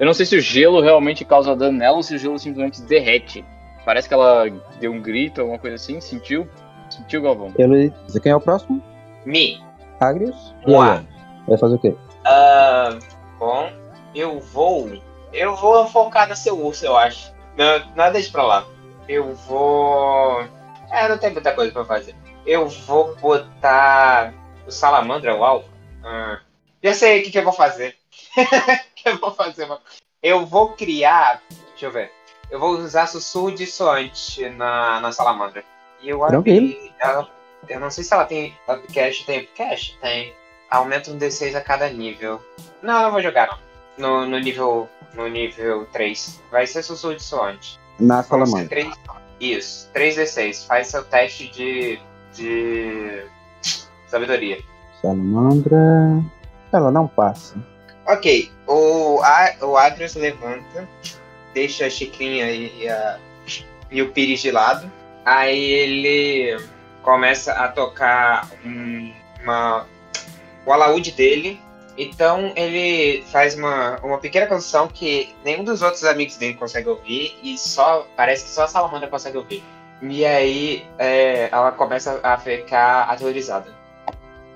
Eu não sei se o gelo realmente causa dano nela ou se o gelo simplesmente derrete. Parece que ela deu um grito, alguma coisa assim. Sentiu? Sentiu, Galvão? Ele. Você quem é o próximo? Me. Agrius? E aí? Vai fazer o quê? Ah, bom, eu vou. Eu vou focar no seu urso, eu acho. Não, não deixa pra lá. Eu vou. É, não tem muita coisa pra fazer. Eu vou botar o salamandra, o alvo. Ah, já sei o que, que eu vou fazer. *laughs* O que eu vou fazer? Eu vou criar. Deixa eu ver. Eu vou usar sussurro dissoante na, na salamandra. E eu abri. Ela, eu não sei se ela tem upcast. Tem upcast? Tem. Aumenta um D6 a cada nível. Não, não vou jogar não. No, no nível. No nível 3. Vai ser sussurro dissoante. Na salamandra. três- Isso, 3D6. Faz seu teste de. de. sabedoria. Salamandra. Ela não passa. Ok, o, A- o Adrius levanta, deixa a xicrinha e, a- e o Pires de lado. Aí ele começa a tocar um- uma, o alaúde dele Então ele faz uma, uma pequena canção que nenhum dos outros amigos dele consegue ouvir e só parece que só a Salamandra consegue ouvir. E aí é, ela começa a ficar aterrorizada.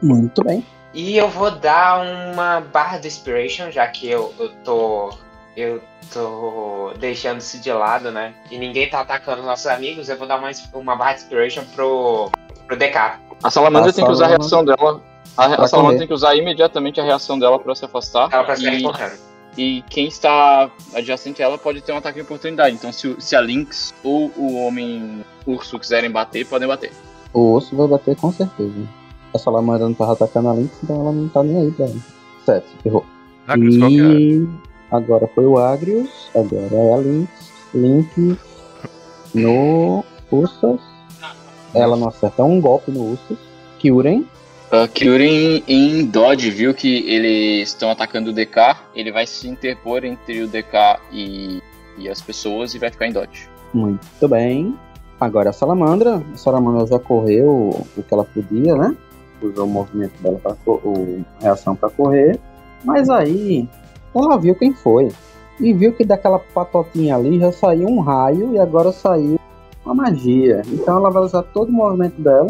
Muito bem. E eu vou dar uma barra de inspiration, já que eu, eu tô. Eu tô deixando isso de lado, né? E ninguém tá atacando nossos amigos, eu vou dar uma, uma barra de inspiration pro, pro DK. A salamandra A tem que usar a reação dela. A, a salamandra tem que usar imediatamente a reação dela pra se afastar. Ela pra sair e, correndo. e quem está adjacente a ela pode ter um ataque de oportunidade. Então, se, se a Lynx ou o homem urso quiserem bater, podem bater. O osso vai bater com certeza. A salamandra não tava atacando a Lynx, então ela não tá nem aí pra ela. Certo, errou. Qual que é? E agora foi o Agrius, agora é a Lynx. Link no Ursas. Ela não acerta um golpe no Ursas. Kyuren. Uh, Kyurem em Dodge viu que eles estão atacando o DK, ele vai se interpor entre o DK e, e as pessoas e vai ficar em Dodge. Muito bem. Agora a salamandra. A salamandra já correu o que ela podia, né? Usou o movimento dela para o reação para correr. Mas aí ela viu quem foi. E viu que daquela patotinha ali já saiu um raio e agora saiu uma magia. Então ela vai usar todo o movimento dela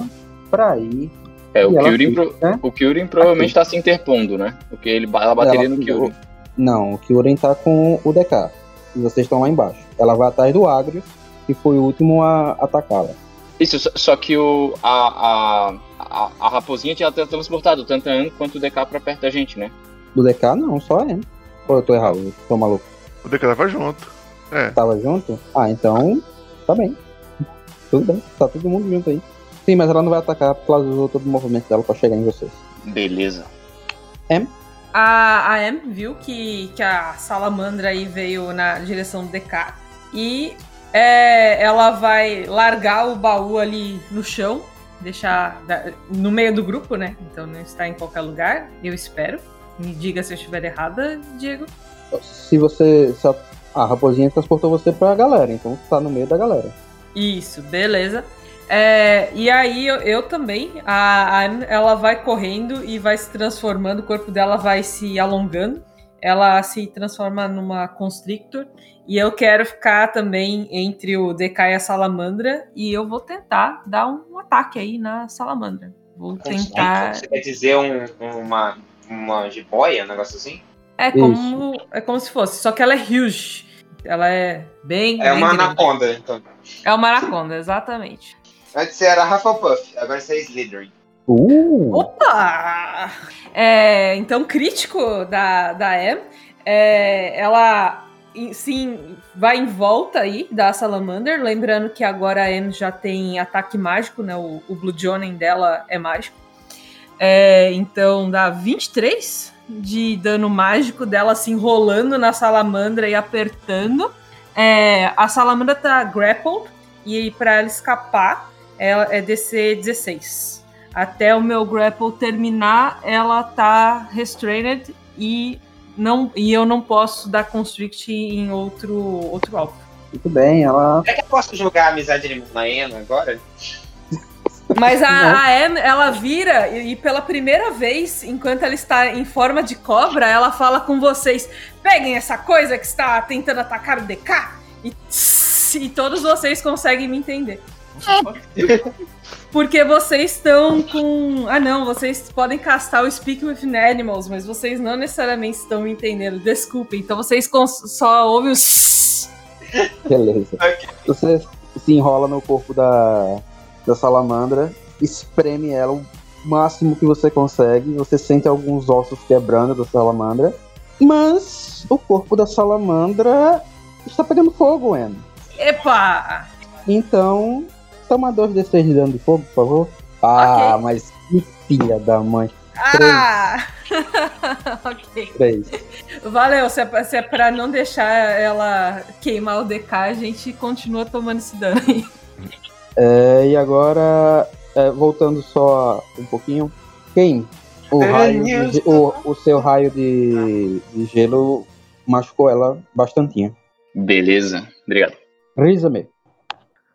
para ir. É, o Kyurem, fica, pro- né? o Kyurem provavelmente Aqui. está se interpondo, né? Porque ele, ela bateria Ela- no Kyurem. Não, o Kyuren tá com o DK. E vocês estão lá embaixo. Ela vai atrás do Agrius, que foi o último a atacá-la. Isso, só- só que o, a, a, a, a raposinha tinha transportado tanto a An quanto o DK pra perto da gente, né? Do DK não, só é. Ou eu tô errado, eu tô maluco. O DK tava junto. É. Tava junto? Ah, então tá bem. Tudo bem, tá todo mundo junto aí. Sim, mas ela não vai atacar porque ela usou todo o movimento dela pra chegar em vocês. Beleza. A, a Em viu que, que a salamandra aí veio na direção do DK e é, ela vai largar o baú ali no chão, deixar da- no meio do grupo, né? Então não está em qualquer lugar, eu espero. Me diga se eu estiver errada, Diego. Se você. se a, a raposinha transportou você pra galera, então você tá no meio da galera. Isso, beleza. É, e aí eu, eu também, a, a ela vai correndo e vai se transformando, o corpo dela vai se alongando. Ela se transforma numa constrictor e eu quero ficar também entre o DK e a salamandra e eu vou tentar dar um ataque aí na salamandra. Vou tentar. Você quer dizer um, uma, uma jiboia, um negócio assim? É como, é como se fosse, só que ela é huge. Ela é bem. É bem uma grande. anaconda, então. É uma anaconda, exatamente. Antes você era Hufflepuff, agora você é Slytherin. Uh! Opa! É, então, crítico da, da Em, é, ela sim vai em volta aí da Salamander, lembrando que agora a Em já tem ataque mágico, né? O, o Blue Jonen dela é mágico. É, então dá 23 de dano mágico dela se enrolando na salamandra e apertando. É, a salamandra tá grappled e para ela escapar ela é DC 16. Até o meu grapple terminar, ela tá restrained e não e eu não posso dar constrict em outro outro alvo. Muito bem, ela. Será que eu posso jogar a amizade de Maena agora? Mas a, a Em, ela vira e, e pela primeira vez, enquanto ela está em forma de cobra, ela fala com vocês: peguem essa coisa que está tentando atacar o DK e, tss, e todos vocês conseguem me entender. *laughs* Porque vocês estão com. Ah, não, vocês podem castar o Speak with Animals, mas vocês não necessariamente estão me entendendo. Desculpem. Então vocês cons- só ouvem os. Beleza. Você se enrola no corpo da, da salamandra, espreme ela o máximo que você consegue. Você sente alguns ossos quebrando da salamandra. Mas o corpo da salamandra está pegando fogo, Em. Epa! Então, toma dois D6 de dano de fogo, por favor. Ah, Ok. mas que filha da mãe. Ah! *laughs* ok. Três. Valeu, se é, se é pra não deixar ela queimar o DK, a gente continua tomando esse dano aí. É, e agora, é, voltando só um pouquinho. Quem? O, É, raio de o, o seu raio de, de gelo machucou ela bastantinho. Beleza, obrigado. Risa-me.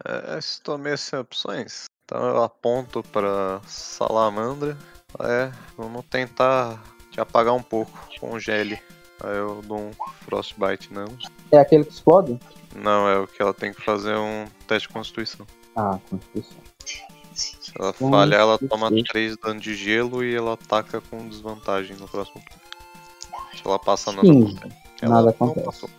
É, estou meio sem opções. Então eu aponto pra salamandra. É, vamos tentar te apagar um pouco, congele. Aí eu dou um Frostbite nela. É aquele que explode? Não, é o que ela tem que fazer um teste de constituição. Ah, Constituição. Se ela Hum, falhar, ela toma sim. 3 dano de gelo e ela ataca com desvantagem no próximo turno. Se ela passa nada 15. Ela Nada não acontece. passou.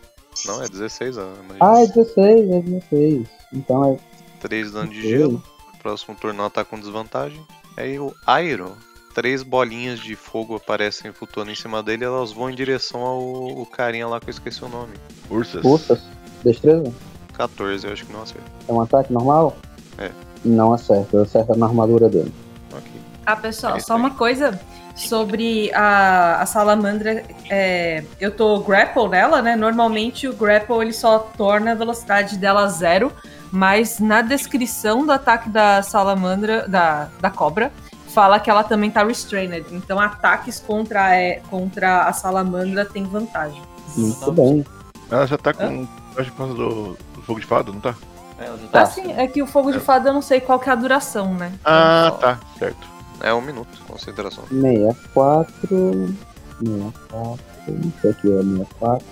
Não, é 16 a Ah, é 16, é 16. Então é. 3 dano de gelo. Próximo turno ela tá com desvantagem. Aí o Airo. Três bolinhas de fogo aparecem flutuando em cima dele e elas vão em direção ao o carinha lá que eu esqueci o nome. Ursas. Ursas. Destreza? 14, eu acho que não acerta. É um ataque normal? É. Não acerta, acerta na armadura dele. Ok. Ah, pessoal, É só uma coisa sobre a, a salamandra. é, eu tô grapple nela, né? Normalmente o grapple ele só torna a velocidade dela zero, mas na descrição do ataque da salamandra, da, da cobra, fala que ela também tá restrained. Então ataques contra, é, contra a salamandra tem vantagem. Muito bem. Ela já tá com. Acho que por causa do, do fogo de fado, não tá? Tá. Assim, é que o fogo de fada eu não sei qual que é a duração, né? Ah, tá, certo. É um minuto, consideração. 64. 64. Isso aqui é 64.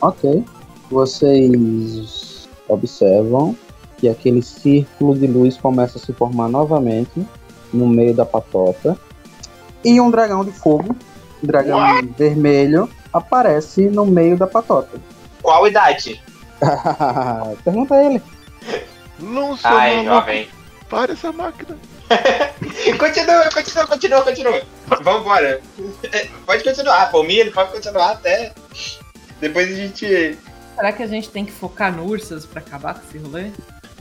Ok. Vocês observam que aquele círculo de luz começa a se formar novamente no meio da patota. E um dragão de fogo, um dragão vermelho, aparece no meio da patota. Qual idade? *laughs* Pergunta a ele. Não sou Ai, jovem. Para essa máquina. *laughs* continua, continua, continua, continua. Vambora. É, Pode continuar, Palmeiras, pode continuar até. Depois a gente. Será que a gente tem que focar no Ursas pra acabar com esse rolê?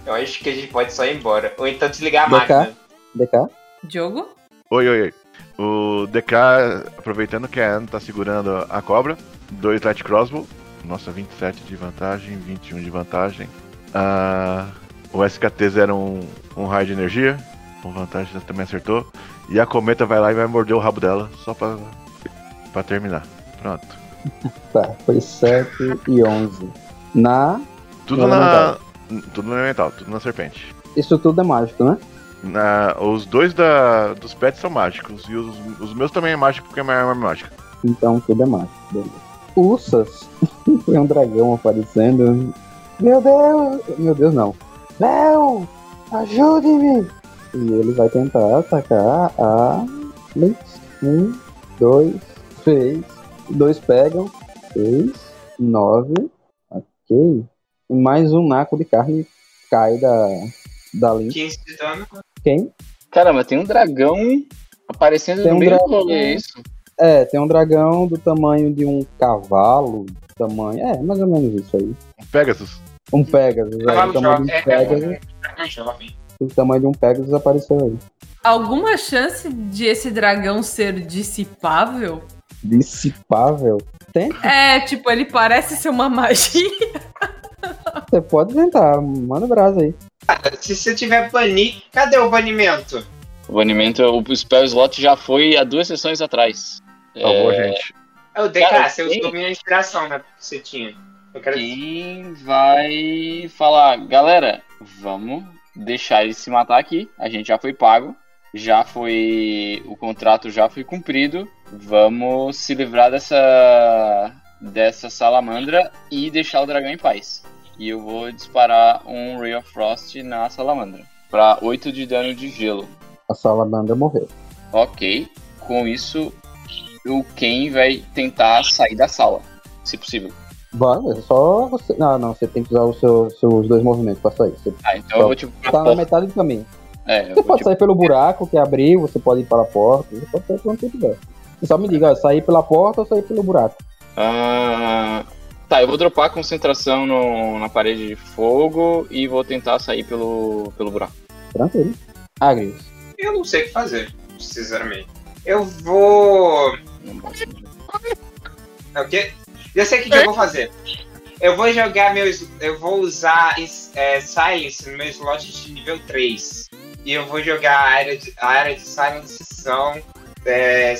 Eu acho que a gente pode só ir embora. Ou então desligar a DK? máquina. DK? Diogo? Oi, oi, oi. O DK, aproveitando que a Anne tá segurando a cobra, dois light crossbow. Nossa, 27 de vantagem, 21 de vantagem. Ah, o SKT-01 um, um raio de energia, com vantagem também acertou. E a cometa vai lá e vai morder o rabo dela, só pra, pra terminar. Pronto. Tá, foi 7 e 11. Na. Tudo na. elemental. Tudo no elemental, tudo na serpente. Isso tudo é mágico, né? Na- os dois da, dos pets são mágicos. E os, os meus também é mágico porque é minha arma é mágica. Então tudo é mágico. Beleza. Ursas. *laughs* Tem um dragão aparecendo. Meu Deus! Meu Deus, não. Léo! Ajude-me! E ele vai tentar atacar a Lynx. Um, dois, três. Dois pegam. Seis, nove. Ok. E mais um naco de carne cai da, da Lynx. 15 de dano. Quem? Caramba, tem um dragão aparecendo Tem no um meio do dragão. rolê, é isso? É, tem um dragão do tamanho de um cavalo. Tamanho. É, mais ou menos isso aí. Pegasus. Um Pegasus, é, o tamanho de um É, Pegasus. é, é, é. O tamanho de um Pegasus apareceu aí. Alguma chance de esse dragão ser dissipável? Dissipável. Tem? É, tipo, ele parece ser uma magia. Você pode tentar, manda o braço aí. Cara, se você tiver banir, cadê o banimento? O banimento, o spell slot já foi há duas sessões atrás. A É, gente. É o DK, Cara, você usou minha inspiração, né? Que você tinha. Eu quero... Quem vai falar, galera, vamos deixar ele se matar aqui. A gente já foi pago, já foi. O contrato já foi cumprido. Vamos se livrar dessa. dessa salamandra e deixar o dragão em paz. E eu vou disparar um Ray of Frost na salamandra. Pra 8 de dano de gelo. A salamandra morreu. Ok. Com isso, o Ken vai tentar sair da sala, se possível. Vai, é só você. Não, não, você tem que usar os seus, seus dois movimentos pra sair. Você Ah, então eu vou tipo. tá na porta. metade do caminho. É, Você pode tipo, sair pelo buraco que abriu, você pode ir para a porta, você pode sair por onde você quiser. Você só me diga, ó, sair pela porta ou sair pelo buraco. Ah, tá, eu vou dropar a concentração no- na parede de fogo e vou tentar sair pelo, pelo buraco. Tranquilo. Agrius. Eu não sei o que fazer, sinceramente. Eu vou. É o quê? Eu sei o que, que eu vou fazer. Eu vou jogar meus. Eu vou usar é, Silence no meu slot de nível 3. E eu vou jogar a área de, a área de Silence são. É,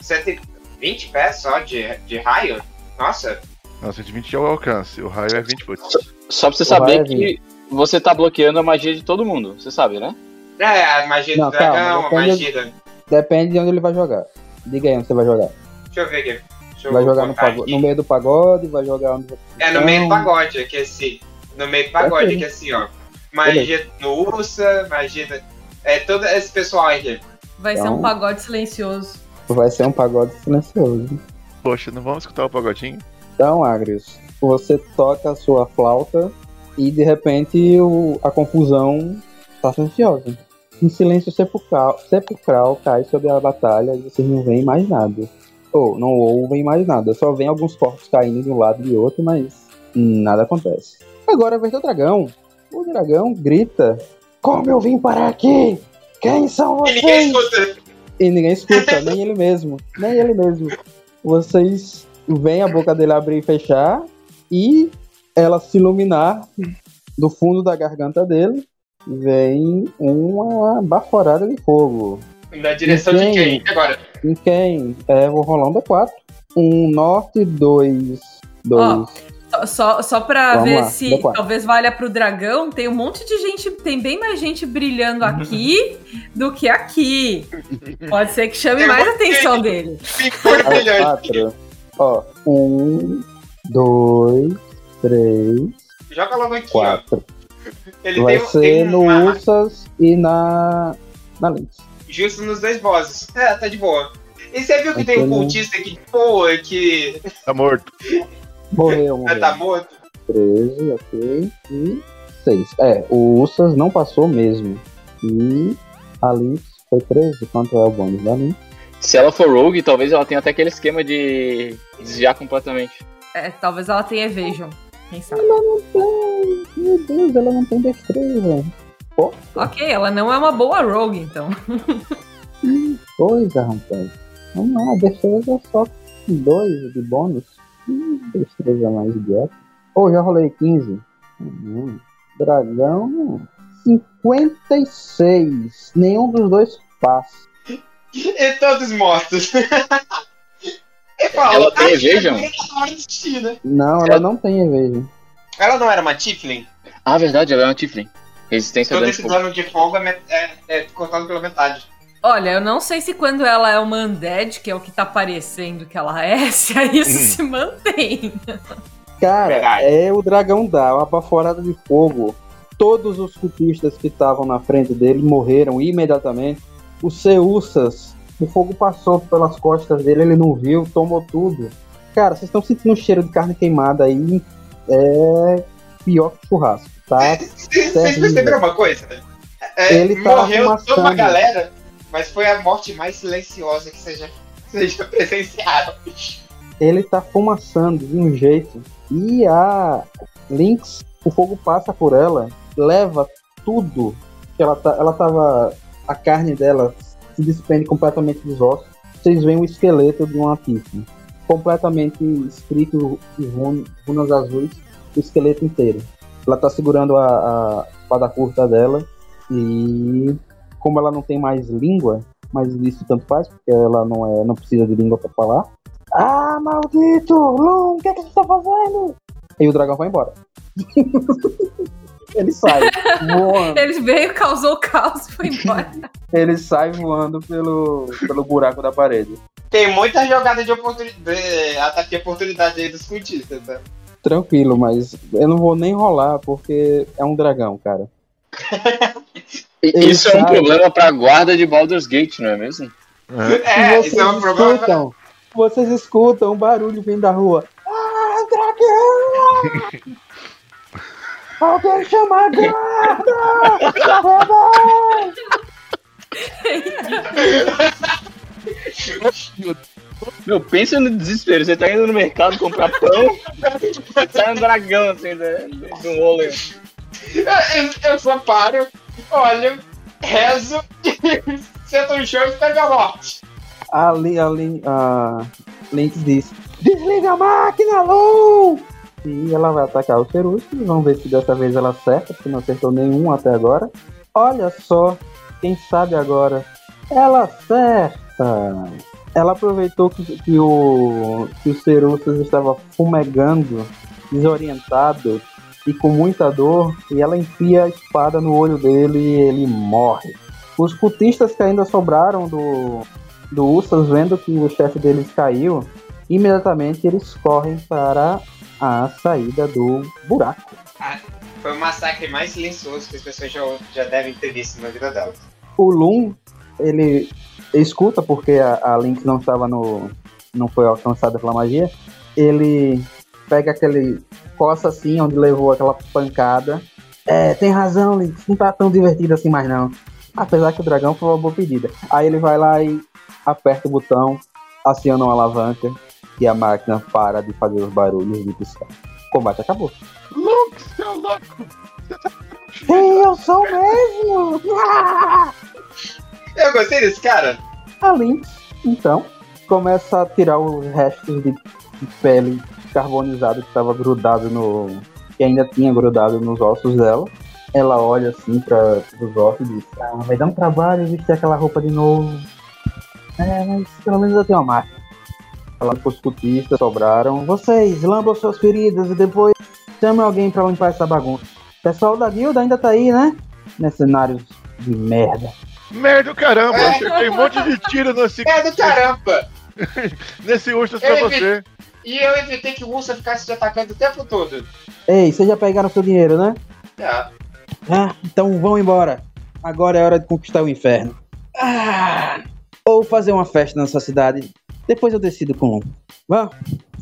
120 pés só de, de raio? Nossa, Não, 120 é o alcance. O raio é 20 foot. Só pra você O saber é que você tá bloqueando a magia de todo mundo, você sabe, né? é a magia Não, do dragão, calma, a magia da. Depende de onde ele vai jogar. Diga aí onde você vai jogar. Deixa eu ver aqui. Deixa Vai jogar no, botar pago- aqui. no meio do pagode, vai jogar onde você É no meio do Então, pagode, aqui assim. No meio do pagode, Ok. aqui assim, ó. Magia no Ursa, magia. É todo esse pessoal aqui. Vai ser Então- um pagode silencioso. Vai ser um pagode silencioso. Poxa, não vamos escutar o pagodinho? Então, Agrius, você toca a sua flauta e de repente o- a confusão está silenciosa. Um silêncio sepulcral, sepulcral cai sobre a batalha e vocês não veem mais nada. Ou não ouvem mais nada. Só vem alguns corpos caindo de um lado e outro, mas nada acontece. Agora a vez do dragão. O dragão grita: Como eu vim parar aqui? Quem são E ninguém vocês? escuta. E ninguém escuta, *laughs* nem ele mesmo. Nem ele mesmo. Vocês veem a boca dele abrir e fechar e ela se iluminar do fundo da garganta dele. Vem uma baforada de fogo. Na direção de quem? Agora. Em quem? É, vou rolar um D4. Um norte, dois. Dois. Só- Só, só pra Vamos ver lá, se D4. talvez valha pro dragão, tem um monte de gente, tem bem mais gente brilhando aqui *laughs* do que aqui. Pode ser que chame mais a atenção dele. Figura Ah, brilhante. quatro. Ó, um, dois, três, Joga logo aqui, quatro. ó. Ele Vai tem, ser tem no uma Ursas e na. na Lynx. justo nos dois bosses. É, tá de boa. E você viu que tem um cultista aqui de boa que Tá morto. Morreu, *laughs* morreu. tá morto? 13, ok. E 6. É, o Ursas não passou mesmo. E a Lynx foi 13. Quanto é o bônus da Lynx? Se ela for rogue, talvez ela tenha até aquele esquema de desviar completamente. É, talvez ela tenha evasion. Quem sabe? Ela não tem. Meu Deus, ela não tem destreza. Ok, ela não é uma boa rogue, então. Coisa, rapaz. Vamos lá, destreza é só 2 de bônus. Destreza mais idiota. Pô, já rolei 15. Hum, dragão. 56. Nenhum dos dois passa. E todos mortos. *laughs* Ela tem "Ah, evasion?" chegou a hora de desistir, né? Não, ela não tem evasion. Ela não era uma Tiflin? Ah, verdade, ela é um Tiflin. Resistência Todo esse fogo. dano de fogo é, met- é- é cortado pela metade. Olha, eu não sei se quando ela é uma undead, que é o que tá parecendo que ela é, *laughs* se isso se mantém. Cara, Verdade. é o dragão dá, uma baforada de fogo. Todos os cultistas que estavam na frente dele morreram imediatamente. Os Seussas, o fogo passou pelas costas dele, ele não viu, tomou tudo. Cara, vocês estão sentindo um cheiro de carne queimada aí. É pior que churrasco, tá? *laughs* Vocês perceberam uma coisa? É, Ele tá morreu toda arrumaçando. uma galera, mas foi a morte mais silenciosa que seja, *laughs* seja presenciada. Ele tá fumaçando de um jeito. E a Lynx, o fogo passa por ela, leva tudo que ela tá. Ela tava. A carne dela se desprende completamente dos ossos. Vocês veem o esqueleto de uma Tiffany. Completamente escrito em run- runas azuis, o esqueleto inteiro. Ela tá segurando a, a espada curta dela. E como ela não tem mais língua, mas isso tanto faz, porque ela não, é, não precisa de língua para falar. Ah, maldito! Lum, o que, é que você tá fazendo? E o dragão vai embora. *laughs* ele sai voando. *laughs* Ele veio, causou caos e foi *laughs* embora. Ele sai voando pelo, pelo buraco da parede. Tem muita jogada de oportunidade, ataque de oportunidade aí dos cultistas, tá? Tranquilo, mas eu não vou nem rolar porque é um dragão, cara. *laughs* Isso é um problema pra guarda de Baldur's Gate, não é mesmo? É, vocês isso é um problema. escutam, vocês escutam um barulho vindo da rua. Ah, dragão! Alguém chama a guarda! Meu, pensa no desespero. Você tá indo no mercado comprar pão, *laughs* sai um dragão assim de, de um rolê. Eu, eu só paro, olho, rezo, *laughs* sento no chão e espero a morte. A, Li, a, Lin, a Link diz: Desliga a máquina, Lu! E ela vai atacar os Ceruscos. Vamos ver se dessa vez ela acerta, porque não acertou nenhum até agora. Olha só, quem sabe agora. Ela acerta! Ela aproveitou que, que o, que o Ceruscus estava fumegando, desorientado e com muita dor, e ela enfia a espada no olho dele e ele morre. Os cultistas que ainda sobraram do, do Ursas, vendo que o chefe deles caiu, imediatamente eles correm para a saída do buraco. Ah, foi o massacre mais silencioso que as pessoas já, já devem ter visto na vida delas. O Loom, ele escuta, porque a, a Lynx não estava no. não foi alcançada pela magia. Ele pega aquele. coça assim, onde levou aquela pancada. É, tem razão, Lynx, não tá tão divertido assim mais não. Apesar que o dragão foi uma boa pedida. Aí ele vai lá e aperta o botão, aciona uma alavanca e a máquina para de fazer os barulhos de piscar. O combate acabou. Lux, seu louco! Sim, eu sou mesmo! *laughs* Eu gostei desse cara. A Lynx, então, começa a tirar os restos de, de pele carbonizada que estava grudado no. que ainda tinha grudado nos ossos dela. Ela olha assim para os ossos e diz: ah, vai dar um trabalho vestir aquela roupa de novo. É, mas pelo menos eu tenho uma máquina. Falando pros cultistas, sobraram. Vocês, lambam suas feridas e depois chame alguém para limpar essa bagunça. O pessoal da guilda ainda tá aí, né? Mercenários de merda. Merda, caramba! É. Eu acertei um monte de tiro nesse, do caramba! *laughs* nesse Ursus pra Eu você. E eu evitei que o Ursa ficasse te atacando o tempo todo. Ei, vocês já pegaram seu dinheiro, né? Ah, Ah, então vão embora. Agora é hora de conquistar o inferno. Ah, ou fazer uma festa nessa cidade. Depois eu decido com. Vá,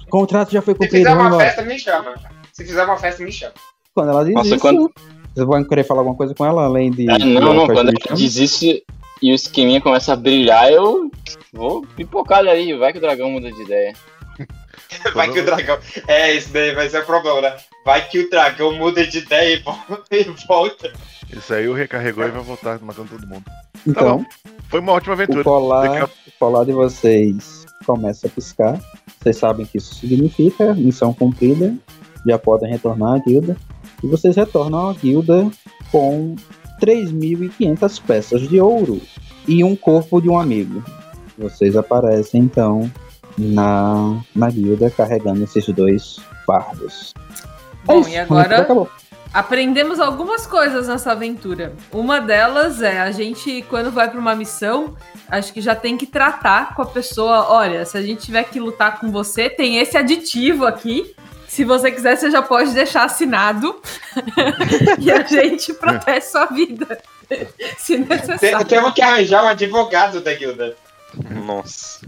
o contrato já foi se cumprido, fizer vamos uma festa, me chama. Se fizer uma festa, me chama. Quando ela diz Nossa, isso, quando- vocês vão querer falar alguma coisa com ela, além de... Ah, não, não, quando ela diz isso e o esqueminha começa a brilhar, eu vou pipocar aí, vai que o dragão muda de ideia. *laughs* Vai que o dragão. É, isso daí vai ser o problema, né? Vai que o dragão muda de ideia e volta. E volta. Isso aí o recarregou e vai voltar matando todo mundo. Então, Foi uma ótima o aventura. colar, Daqui a- o colar de vocês começa a piscar. Vocês sabem o que isso significa. Missão cumprida. Já podem retornar à guilda. E vocês retornam à guilda com 3.500 peças de ouro e um corpo de um amigo. Vocês aparecem então na, na guilda carregando esses dois fardos. É Bom, isso, e agora acabou. Aprendemos algumas coisas nessa aventura. Uma delas é a gente, quando vai pra uma missão, acho que já tem que tratar com a pessoa. Olha, se a gente tiver que lutar com você, tem esse aditivo aqui. Se você quiser, você já pode deixar assinado. *laughs* e a gente protege sua vida. *laughs* se necessário. Temos que arranjar um advogado da guilda. Nossa.